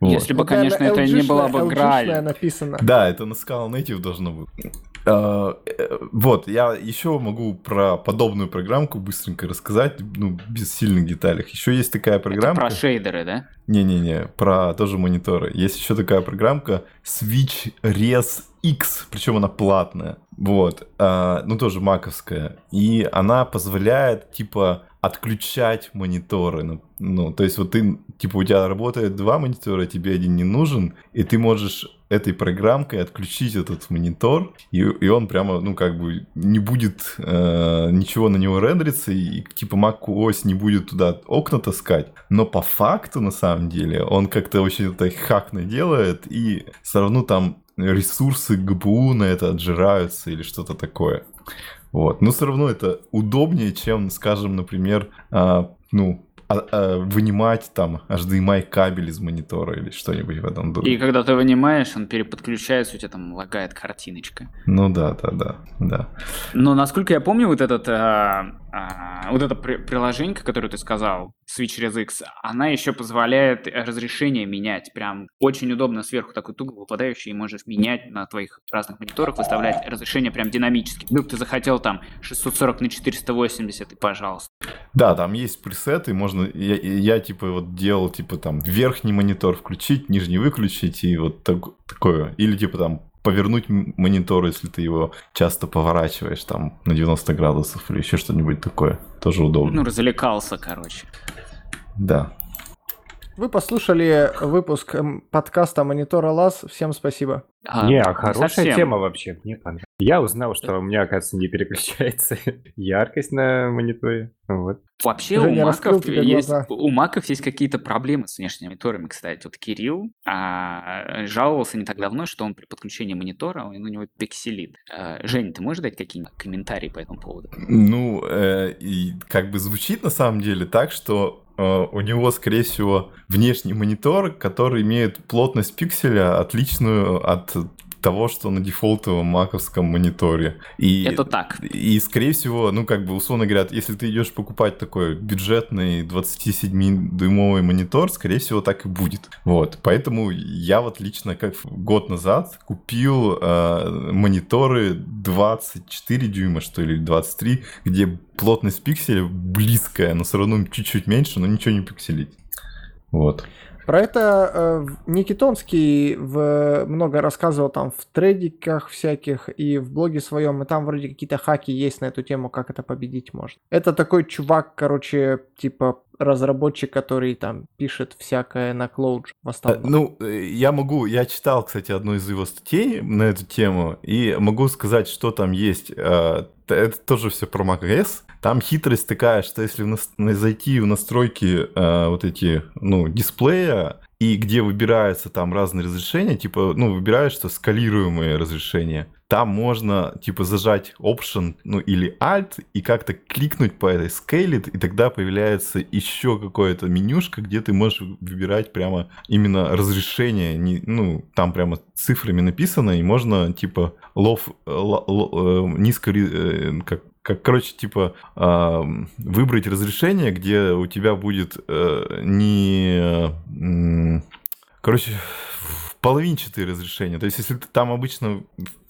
Вот. Если бы, конечно, это не была бы граль. написано. Да, это на Scala Native должно быть. А, э, Вот, я еще могу про подобную программку быстренько рассказать, ну, без сильных деталей. Еще есть такая Это программка. про шейдеры, да? Не-не-не, про тоже мониторы. Есть еще такая программка Switch Res X, причем она платная. Вот, а, ну тоже маковская. И она позволяет, типа, отключать мониторы. Ну, ну, то есть вот ты, типа, у тебя работает два монитора, тебе один не нужен, и ты можешь этой программкой отключить этот монитор, и, и он прямо, ну, как бы не будет э, ничего на него рендериться, и типа macOS не будет туда окна таскать. Но по факту, на самом деле, он как-то очень это хакно делает, и все равно там ресурсы ГПУ на это отжираются или что-то такое. Вот. Но все равно это удобнее, чем, скажем, например, а, ну, а- а, вынимать там HDMI кабель из монитора или что-нибудь в этом духе. И когда ты вынимаешь, он переподключается, у тебя там лагает картиночка. Ну да, да, да, да. Но насколько я помню, вот этот а, а, вот это при- приложение, которое ты сказал, Switch Res X, она еще позволяет разрешение менять. Прям очень удобно сверху такой туго выпадающий, и можешь менять на твоих разных мониторах, выставлять разрешение прям динамически. Вдруг ты захотел там 640 на 480, и пожалуйста. Да, там есть пресеты, можно... Я, я, типа вот делал, типа там верхний монитор включить, нижний выключить и вот так- такое. Или типа там повернуть монитор, если ты его часто поворачиваешь там на 90 градусов или еще что-нибудь такое. Тоже удобно. Ну, развлекался, короче. Да. Вы послушали выпуск м, подкаста «Монитора Лаз». Всем спасибо. А, Не, а хорошая совсем. тема вообще. Мне понравилось. Я узнал, что у меня, оказывается, не переключается яркость на мониторе. Вот. Вообще Женя у маков, есть, у маков есть какие-то проблемы с внешними мониторами, кстати. Вот Кирилл а, жаловался не так давно, что он при подключении монитора, он, у него пикселит. А, Жень, ты можешь дать какие-нибудь комментарии по этому поводу? Ну, э, и как бы звучит на самом деле так, что у него, скорее всего, внешний монитор, который имеет плотность пикселя отличную от того, что на дефолтовом маковском мониторе. И, Это так. И, скорее всего, ну, как бы, условно говоря, если ты идешь покупать такой бюджетный 27-дюймовый монитор, скорее всего, так и будет. Вот. Поэтому я вот лично, как год назад, купил э, мониторы 24 дюйма, что ли, или 23, где плотность пикселя близкая, но все равно чуть-чуть меньше, но ничего не пикселить. Вот. Про это э, Никитонский в, много рассказывал там в трейдиках всяких и в блоге своем, и там вроде какие-то хаки есть на эту тему, как это победить можно. Это такой чувак, короче, типа разработчик, который там пишет всякое на Cloud в Э, основном. Ну, э, я могу, я читал, кстати, одну из его статей на эту тему, и могу сказать, что там есть. Э, Это тоже все про macOS. Там хитрость такая, что если зайти в настройки вот эти, ну, дисплея, и где выбираются там разные разрешения, типа, ну, выбираешь, что скалируемые разрешения, там можно, типа, зажать Option, ну, или Alt, и как-то кликнуть по этой Scale, и тогда появляется еще какое-то менюшка, где ты можешь выбирать прямо именно разрешение, не, ну, там прямо цифрами написано, и можно, типа, лов, л, л, э, низко, э, как как, короче, типа э, выбрать разрешение, где у тебя будет э, не, э, короче, половинчатые разрешения. То есть, если ты там обычно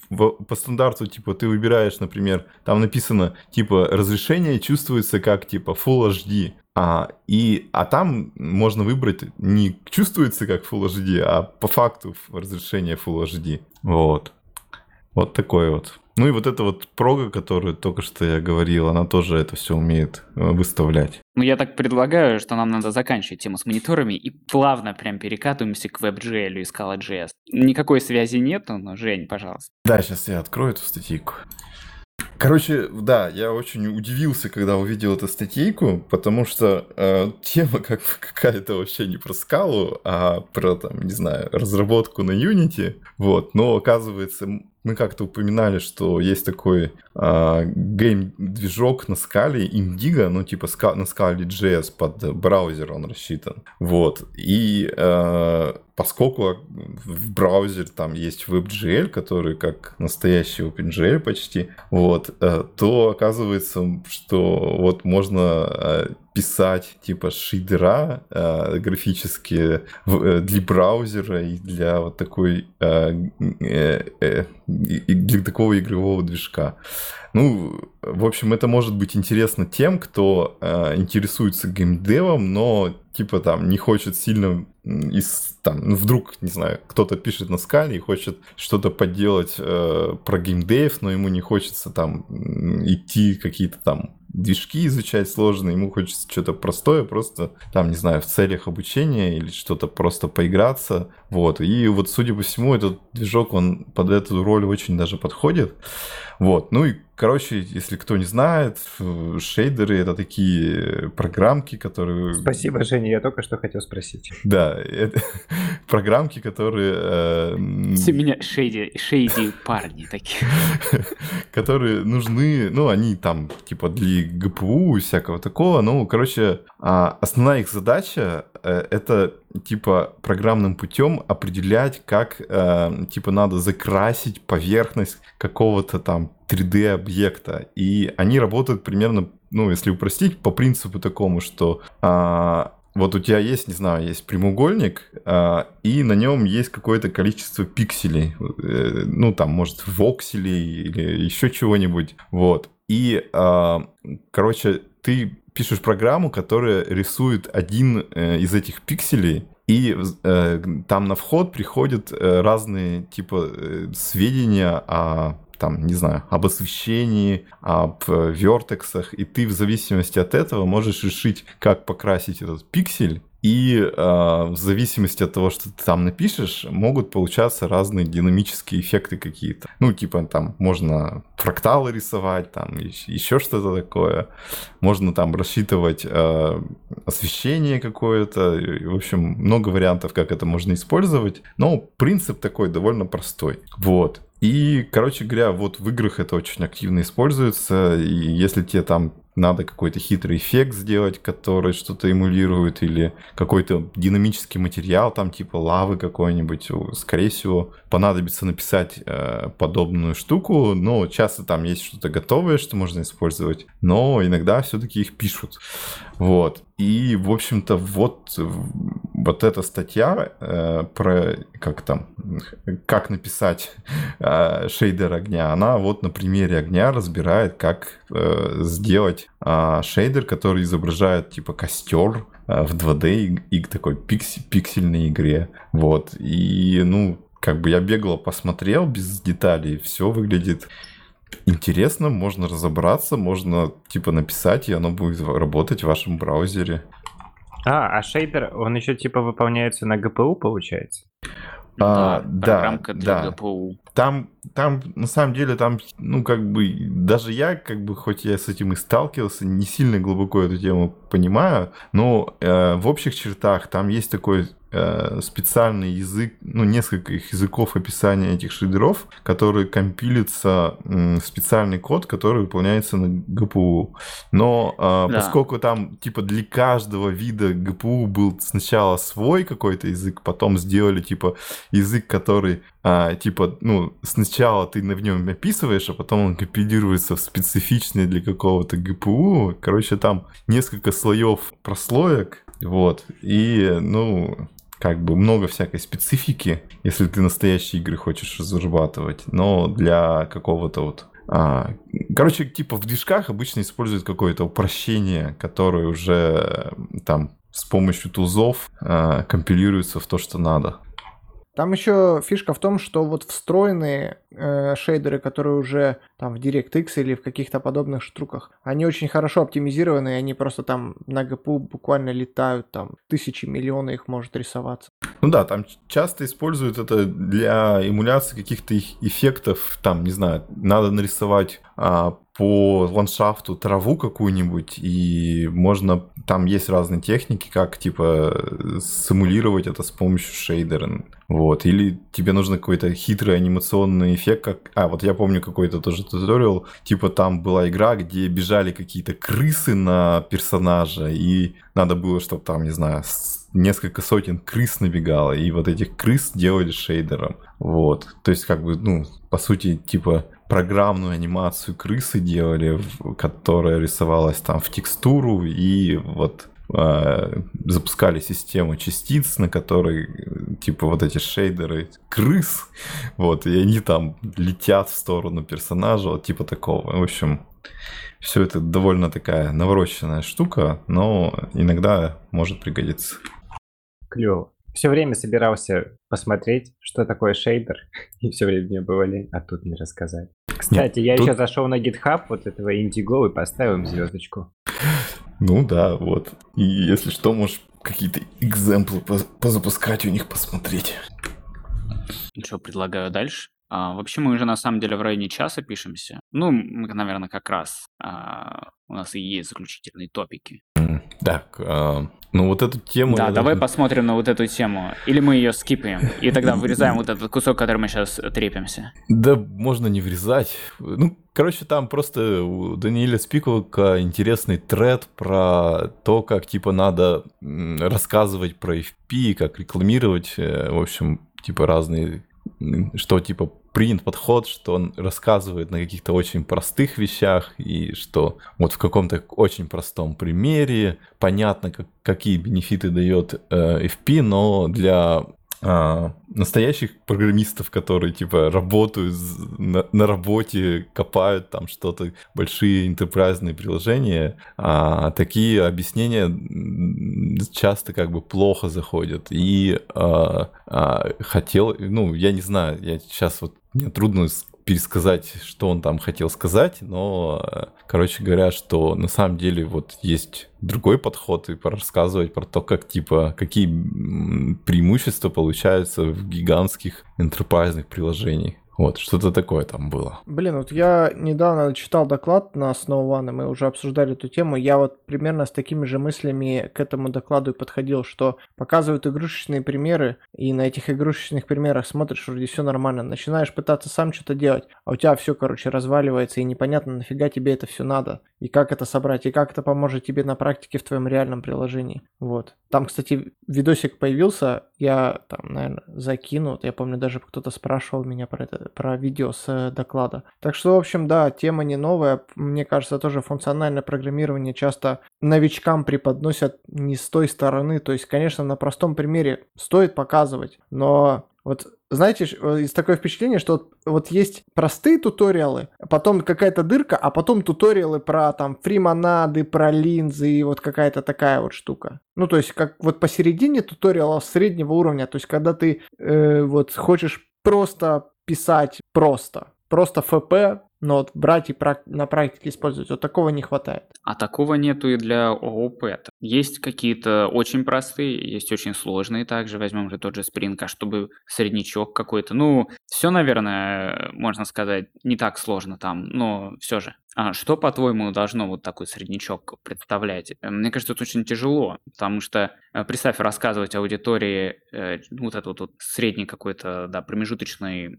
по стандарту, типа, ты выбираешь, например, там написано, типа, разрешение чувствуется как, типа, Full HD. А, и, а там можно выбрать не чувствуется как Full HD, а по факту разрешение Full HD. Вот. Вот такой вот. Ну и вот эта вот прога, которую только что я говорил, она тоже это все умеет э, выставлять. Ну, я так предлагаю, что нам надо заканчивать тему с мониторами и плавно прям перекатываемся к WebGL и Scala.js. Никакой связи нету, но, Жень, пожалуйста. Да, сейчас я открою эту статейку. Короче, да, я очень удивился, когда увидел эту статейку, потому что э, тема как какая-то вообще не про скалу, а про, там, не знаю, разработку на Unity. Вот, но оказывается, мы как-то упоминали, что есть такой э, гейм-движок на скале Indigo, ну типа ска- на скале JS под браузер он рассчитан. Вот. И э, поскольку в браузере там есть WebGL, который как настоящий OpenGL почти, вот, э, то оказывается, что вот можно э, писать типа шейдера э, графические э, для браузера и для вот такой э, э, э, для такого игрового движка. Ну, в общем, это может быть интересно тем, кто э, интересуется геймдевом, но типа там не хочет сильно из там, ну, вдруг, не знаю, кто-то пишет на скале и хочет что-то поделать э, про геймдев, но ему не хочется там идти какие-то там движки изучать сложные, ему хочется что-то простое, просто там, не знаю, в целях обучения или что-то просто поиграться, вот. И вот, судя по всему, этот движок, он под эту роль очень даже подходит, вот. Ну и Короче, если кто не знает, шейдеры это такие программки, которые... Спасибо, Женя, я только что хотел спросить. Да, это программки, которые... Э... меня шейди, шейди парни такие. которые нужны, ну, они там типа для ГПУ и всякого такого. Ну, короче, а, основная их задача э, это типа программным путем определять, как э, типа надо закрасить поверхность какого-то там 3D объекта. И они работают примерно, ну, если упростить, по принципу такому, что э, вот у тебя есть, не знаю, есть прямоугольник, э, и на нем есть какое-то количество пикселей. Э, ну, там, может, вокселей или еще чего-нибудь. Вот. И, э, короче, ты пишешь программу, которая рисует один э, из этих пикселей, и э, там на вход приходят э, разные типа э, сведения о там, не знаю, об освещении, об э, вертексах, и ты в зависимости от этого можешь решить, как покрасить этот пиксель, и э, в зависимости от того, что ты там напишешь, могут получаться разные динамические эффекты какие-то. Ну, типа там можно фракталы рисовать, там еще что-то такое. Можно там рассчитывать э, освещение какое-то. В общем, много вариантов, как это можно использовать. Но принцип такой довольно простой. Вот. И, короче говоря, вот в играх это очень активно используется. И если тебе там надо какой-то хитрый эффект сделать, который что-то эмулирует, или какой-то динамический материал, там типа лавы какой-нибудь, скорее всего, понадобится написать э, подобную штуку, но часто там есть что-то готовое, что можно использовать, но иногда все-таки их пишут. Вот. И, в общем-то, вот, вот эта статья э, про как там, как написать э, шейдер огня, она вот на примере огня разбирает, как э, сделать э, шейдер, который изображает типа костер э, в 2D и, и такой пиксель, пиксельной игре. Вот. И, ну, как бы я бегло посмотрел без деталей, все выглядит интересно, можно разобраться, можно типа написать, и оно будет работать в вашем браузере. А, а шейдер, он еще типа выполняется на GPU, получается? А, да, программка для да. GPU. Там, там, на самом деле, там, ну, как бы, даже я, как бы, хоть я с этим и сталкивался, не сильно глубоко эту тему понимаю, но э, в общих чертах там есть такой специальный язык, ну, несколько языков описания этих шейдеров, которые компилится в специальный код, который выполняется на GPU. Но э, да. поскольку там, типа, для каждого вида GPU был сначала свой какой-то язык, потом сделали, типа, язык, который а, типа, ну, сначала ты в нем описываешь, а потом он компилируется в специфичный для какого-то GPU. Короче, там несколько слоев прослоек, вот, и, ну, как бы много всякой специфики, если ты настоящие игры хочешь разрабатывать, но для какого-то вот а, короче, типа в движках обычно используют какое-то упрощение, которое уже там с помощью тузов а, компилируется в то, что надо. Там еще фишка в том, что вот встроенные э, шейдеры, которые уже там в DirectX или в каких-то подобных штуках, они очень хорошо оптимизированы, и они просто там на GPU буквально летают, там тысячи, миллионы их может рисоваться. Ну да, там часто используют это для эмуляции каких-то эффектов, там, не знаю, надо нарисовать а, по ландшафту траву какую-нибудь, и можно, там есть разные техники, как, типа, симулировать это с помощью шейдера, вот, или тебе нужно какой-то хитрый анимационный эффект, как, а, вот я помню какой-то тоже туториал, типа, там была игра, где бежали какие-то крысы на персонажа, и надо было, чтобы там, не знаю, несколько сотен крыс набегало, и вот этих крыс делали шейдером, вот, то есть, как бы, ну, по сути, типа, программную анимацию крысы делали, которая рисовалась там в текстуру, и вот э, запускали систему частиц, на которой типа вот эти шейдеры крыс, вот, и они там летят в сторону персонажа, вот типа такого. В общем, все это довольно такая навороченная штука, но иногда может пригодиться. Клево все время собирался посмотреть, что такое шейдер, и все время мне было лень, а тут не рассказать. Кстати, Нет, я тут... еще зашел на GitHub вот этого Indigo и поставил им звездочку. Ну да, вот. И если что, можешь какие-то экземплы позапускать у них посмотреть. Что, предлагаю дальше? А, вообще мы уже на самом деле в районе часа пишемся. Ну, мы, наверное, как раз а, у нас и есть заключительные топики. Так, а, ну вот эту тему... Да, давай даже... посмотрим на вот эту тему. Или мы ее скипаем, и тогда вырезаем вот этот кусок, который мы сейчас трепимся. Да, можно не вырезать. Ну, короче, там просто у Даниэля Спиковка интересный тред про то, как, типа, надо рассказывать про FP, как рекламировать, э, в общем, типа, разные что типа принят подход, что он рассказывает на каких-то очень простых вещах, и что вот в каком-то очень простом примере. Понятно, как, какие бенефиты дает э, FP, но для а, настоящих программистов, которые типа работают на, на работе, копают там что-то, большие интерпрайзные приложения, а, такие объяснения часто как бы плохо заходят. И а, а, хотел, ну, я не знаю, я сейчас вот мне трудно пересказать, что он там хотел сказать, но, короче говоря, что на самом деле вот есть другой подход и рассказывать про то, как типа, какие преимущества получаются в гигантских enterprise приложениях. Вот, что-то такое там было. Блин, вот я недавно читал доклад на Snow One, и мы уже обсуждали эту тему. Я вот примерно с такими же мыслями к этому докладу и подходил, что показывают игрушечные примеры, и на этих игрушечных примерах смотришь, вроде все нормально. Начинаешь пытаться сам что-то делать, а у тебя все, короче, разваливается, и непонятно, нафига тебе это все надо, и как это собрать, и как это поможет тебе на практике в твоем реальном приложении. Вот. Там, кстати, видосик появился, я там, наверное, закину. Я помню, даже кто-то спрашивал меня про это, про видео с э, доклада. Так что, в общем, да, тема не новая. Мне кажется, тоже функциональное программирование часто новичкам преподносят не с той стороны. То есть, конечно, на простом примере стоит показывать, но вот знаете, э, есть такое впечатление, что вот, вот есть простые туториалы, потом какая-то дырка, а потом туториалы про там фримонады, про линзы и вот какая-то такая вот штука. Ну, то есть, как вот посередине туториалов среднего уровня, то есть, когда ты э, вот хочешь просто писать просто, просто ФП, но вот брать и на практике использовать, вот такого не хватает. А такого нету и для ООП. Есть какие-то очень простые, есть очень сложные также. Возьмем же тот же Spring, а чтобы среднячок какой-то. Ну, все, наверное, можно сказать, не так сложно там, но все же. А что, по-твоему, должно вот такой среднячок представлять? Э, мне кажется, это очень тяжело, потому что э, представь рассказывать аудитории э, вот этот вот средний какой-то, да, промежуточный,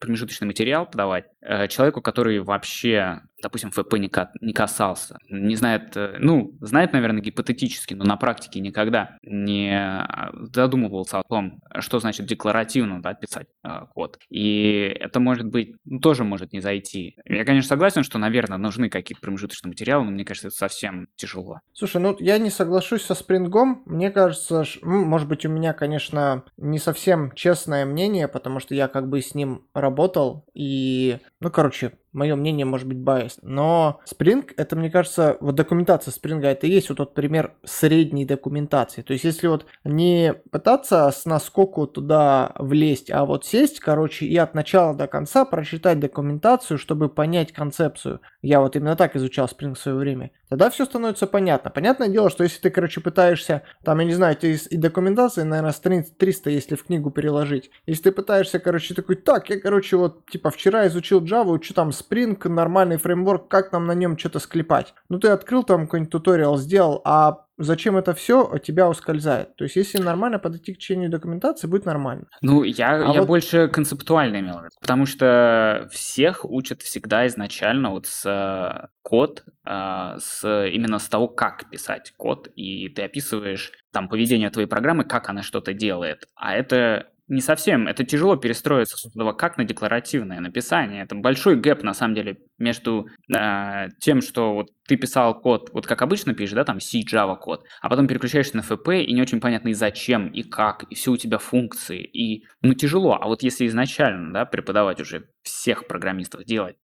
промежуточный материал подавать э, человеку, который вообще, допустим, ФП не, не касался, не знает, э, ну, знает, наверное, гипотетически, но на практике никогда не а, задумывался о том, что значит декларативно да, писать э, код. И это может быть, ну, тоже может не зайти. Я, конечно, согласен, что, наверное, нужны какие-то промежуточные материалы, но мне кажется, это совсем тяжело. Слушай, ну я не соглашусь со Spring ом. Мне кажется, ну, может быть, у меня, конечно, не совсем честное мнение, потому что я как бы с ним работал. И, ну, короче, мое мнение может быть biased, но Spring, это, мне кажется, вот документация Spring, это и есть вот тот пример средней документации. То есть, если вот не пытаться с наскоку туда влезть, а вот сесть, короче, и от начала до конца прочитать документацию, чтобы понять концепцию. Я вот именно так изучал Spring в свое время. Тогда все становится понятно. Понятное дело, что если ты, короче, пытаешься, там, я не знаю, ты и документации, наверное, страниц 300, если в книгу переложить. Если ты пытаешься, короче, такой, так, я, короче, вот, типа, вчера изучил Java, учу там Spring, нормальный фреймворк, как нам на нем что-то склепать. Ну, ты открыл там какой-нибудь туториал, сделал, а зачем это все от тебя ускользает. То есть, если нормально подойти к чтению документации, будет нормально. Ну, я, а я вот... больше концептуально имел в виду, потому что всех учат всегда изначально вот с э, код, э, с именно с того, как писать код, и ты описываешь там поведение твоей программы, как она что-то делает. А это не совсем. Это тяжело перестроиться с этого как на декларативное написание. Это большой гэп, на самом деле, между э, тем, что вот ты писал код, вот как обычно пишешь, да, там C, Java код, а потом переключаешься на FP, и не очень понятно и зачем, и как, и все у тебя функции, и, ну, тяжело. А вот если изначально, да, преподавать уже всех программистов делать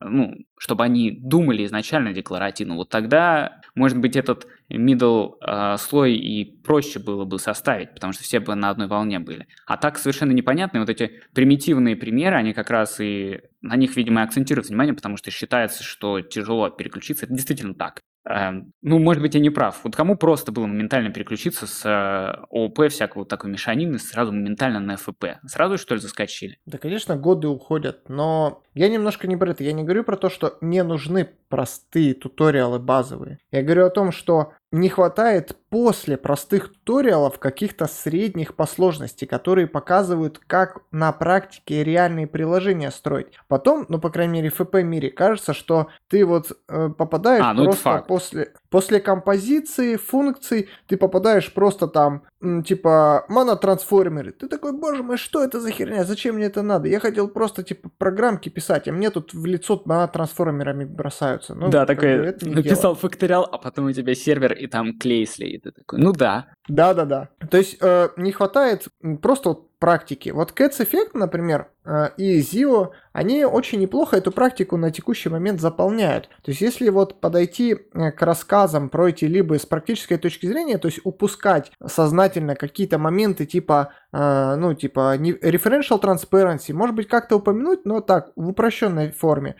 ну, чтобы они думали изначально декларативно, вот тогда, может быть, этот middle э, слой и проще было бы составить, потому что все бы на одной волне были. А так совершенно непонятные вот эти примитивные примеры, они как раз и на них, видимо, акцентируют внимание, потому что считается, что тяжело переключиться. Это действительно так. Эм, ну, может быть, я не прав. Вот кому просто было моментально переключиться с э, ООП, всякого вот такой мешанины, сразу моментально на ФП? Сразу, что ли, заскочили? Да, конечно, годы уходят, но я немножко не про это. Я не говорю про то, что не нужны простые туториалы базовые. Я говорю о том, что не хватает после простых туториалов каких-то средних по сложности, которые показывают, как на практике реальные приложения строить. Потом, ну, по крайней мере, в ФП мире кажется, что ты вот э, попадаешь а, ну просто после, после композиции, функций, ты попадаешь просто там, типа, монотрансформеры. Ты такой, боже мой, что это за херня, зачем мне это надо? Я хотел просто, типа, программки писать, а мне тут в лицо монотрансформерами бросаются. Ну, да, такой, написал факториал, а потом у тебя сервер и там Клейсли, и ты такой, ну да. Да-да-да. То есть э, не хватает просто вот практики. Вот Cats Effect, например, э, и Zio, они очень неплохо эту практику на текущий момент заполняют. То есть если вот подойти э, к рассказам про эти либо с практической точки зрения, то есть упускать сознательно какие-то моменты типа, э, ну, типа referential transparency, может быть как-то упомянуть, но так, в упрощенной форме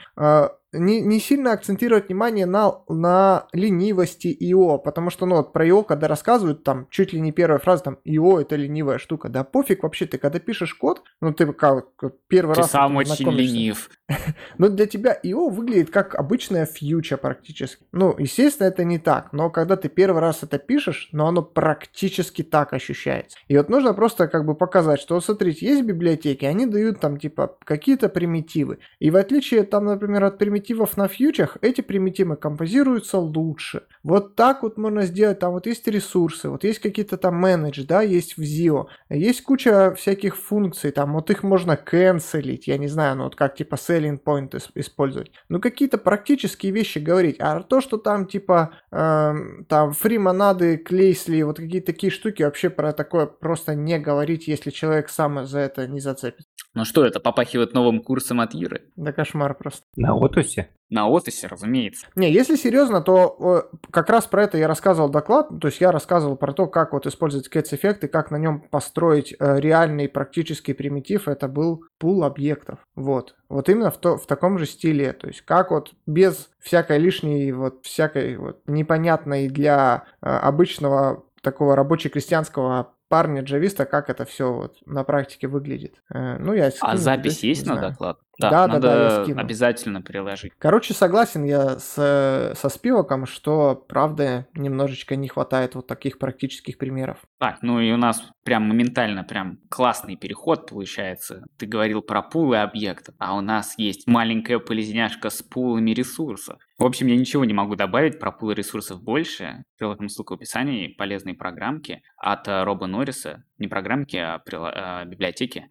не, не сильно акцентировать внимание на, на ленивости ИО, потому что, ну, вот про ИО, когда рассказывают, там, чуть ли не первая фраза, там, ИО это ленивая штука, да пофиг вообще, ты когда пишешь код, ну, ты как первый ты раз... Ты сам очень ленив. но для тебя ИО выглядит как обычная фьюча практически. Ну, естественно, это не так, но когда ты первый раз это пишешь, но оно практически так ощущается. И вот нужно просто как бы показать, что, вот смотрите, есть библиотеки, они дают там, типа, какие-то примитивы, и в отличие, там, например, от примитивов на фьючах, эти примитивы композируются лучше. Вот так вот можно сделать, там вот есть ресурсы, вот есть какие-то там менедж, да, есть в ZIO, есть куча всяких функций, там вот их можно канцелить, я не знаю, ну вот как типа selling point использовать. Ну какие-то практические вещи говорить, а то, что там типа э, там фримонады, клейсли, вот какие-то такие штуки, вообще про такое просто не говорить, если человек сам за это не зацепит. Ну что это, попахивает новым курсом от Юры? Да кошмар просто. На Отусе? На Отусе, разумеется. Не, если серьезно, то э, как раз про это я рассказывал доклад, то есть я рассказывал про то, как вот использовать Cats эффект и как на нем построить э, реальный практический примитив, это был пул объектов. Вот. Вот именно в, то, в таком же стиле, то есть как вот без всякой лишней, вот всякой вот непонятной для э, обычного такого рабоче-крестьянского парня джависта, как это все вот на практике выглядит. Э, ну, я скину, а запись есть на знаю. доклад? Да, Да, да, надо да, я скину. обязательно приложить. Короче, согласен я с, со Спиваком, что, правда, немножечко не хватает вот таких практических примеров. Так, ну и у нас прям моментально прям классный переход получается. Ты говорил про пулы объектов, а у нас есть маленькая полезняшка с пулами ресурсов. В общем, я ничего не могу добавить про пулы ресурсов больше. Приложим ссылку в описании, полезные программки от э, Роба Норриса. Не программки, а прила- э, библиотеки.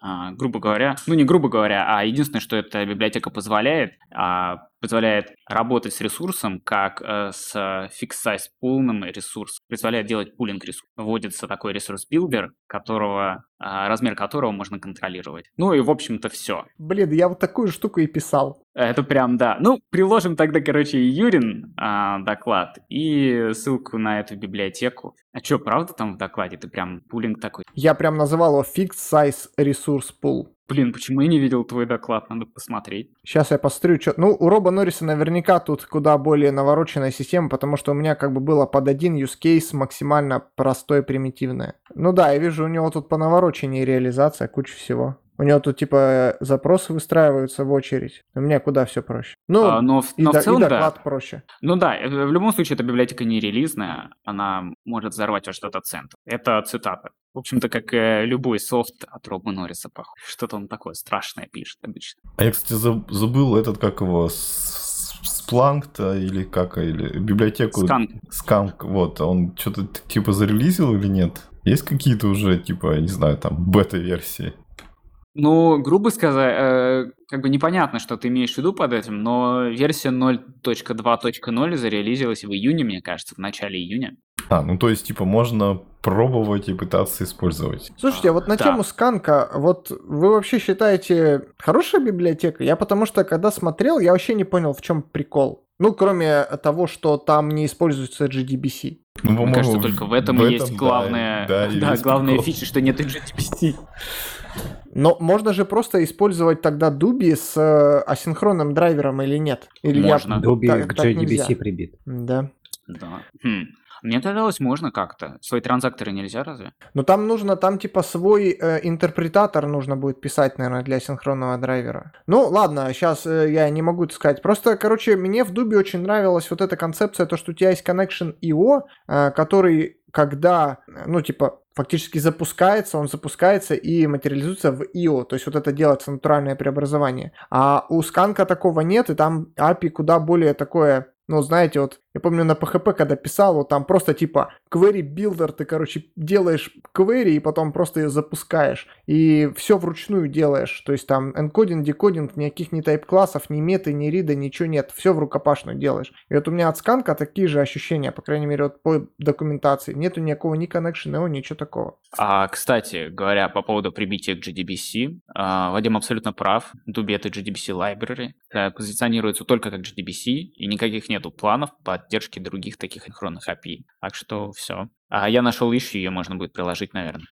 А, грубо говоря, ну не грубо говоря, а единственное, что эта библиотека позволяет, а, позволяет работать с ресурсом как э, с fixed-size pool ным ресурсом, позволяет делать pooling ресурсов. Вводится такой resource builder, которого, а, размер которого можно контролировать. Ну и в общем-то все. Блин, я вот такую штуку и писал. Это прям да. Ну, приложим тогда, короче, Юрин а, доклад и ссылку на эту библиотеку. А что, правда там в докладе? Ты прям pooling такой. Я прям называл его Fixed Size Resource Pool. Блин, почему я не видел твой доклад? Надо посмотреть. Сейчас я посмотрю, что... Ну, у Роба Норриса наверняка тут куда более навороченная система, потому что у меня как бы было под один use case максимально простое, примитивное. Ну да, я вижу, у него тут по навороченней реализация, куча всего. У него тут типа запросы выстраиваются в очередь. У меня куда все проще. Ну, А, но и, но в до- и целом, да. доклад проще. Ну да, э, в любом случае, эта библиотека не релизная, она может взорвать что-то центр. Это цитата. В общем-то, как э, любой софт от Роба Норриса, похож. Что-то он такое страшное пишет обычно. А я, кстати, заб- забыл этот, как его, Спланк-то или как, или библиотеку... Сканк. Сканк, вот, он что-то типа зарелизил или нет? Есть какие-то уже, типа, не знаю, там, бета-версии? Ну, грубо сказать, э, как бы непонятно, что ты имеешь в виду под этим, но версия 0.2.0 зарелизилась в июне, мне кажется, в начале июня. А, ну то есть, типа, можно пробовать и пытаться использовать. Слушайте, а вот на Да. тему сканка, вот вы вообще считаете хорошая библиотека? Я потому что, когда смотрел, я вообще не понял, в чем прикол. Ну, кроме того, что там не используется GDBC. Ну, Мне кажется, только в этом и есть да, главная, да, да, весь главная прикол. фича, что нет GDBC. Но можно же просто использовать тогда Дуби с э, асинхронным драйвером или нет? Или я- Можно. Дуби так- к так нельзя. прибит. Да. Да. Хм. Мне казалось, можно как-то. Свои транзакторы нельзя разве? Но там нужно, там типа свой э, интерпретатор нужно будет писать, наверное, для синхронного драйвера. Ну, ладно, сейчас я не могу это сказать. Просто, короче, мне в Дуби очень нравилась вот эта концепция, то, что у тебя есть connection IO, э, который, когда, э, ну, типа, фактически запускается, он запускается и материализуется в IO, то есть вот это делается натуральное преобразование. А у сканка такого нет, и там API куда более такое ну, знаете, вот я помню на PHP, когда писал, вот там просто типа query builder, ты, короче, делаешь query и потом просто ее запускаешь. И все вручную делаешь. То есть там энкодинг, декодинг, никаких ни тайп-классов, ни меты, ни рида, ничего нет. Все в рукопашную делаешь. И вот у меня от сканка такие же ощущения, по крайней мере, вот по документации. Нету никакого ни connection, IO, ничего такого. А, кстати, говоря по поводу прибития к GDBC, а, Вадим абсолютно прав. Дуби это GDBC library, э, позиционируется только как GDBC, и никаких нету планов поддержки других таких синхронных API. Так что все. А я нашел ищу, ее можно будет приложить, наверное.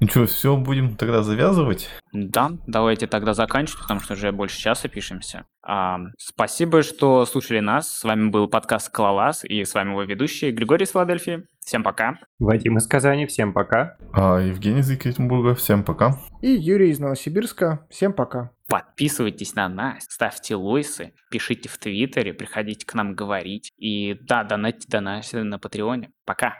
Ну что, все, будем тогда завязывать? Да, давайте тогда заканчивать, потому что уже больше часа пишемся. А, спасибо, что слушали нас. С вами был подкаст Клалас, и с вами его ведущий Григорий из Филадельфии. Всем пока. Вадим из Казани, всем пока. А, Евгений из Екатеринбурга, всем пока. И Юрий из Новосибирска. Всем пока. Подписывайтесь на нас, ставьте лойсы, пишите в Твиттере, приходите к нам говорить. И да, донатьте донатьте на Патреоне. Пока.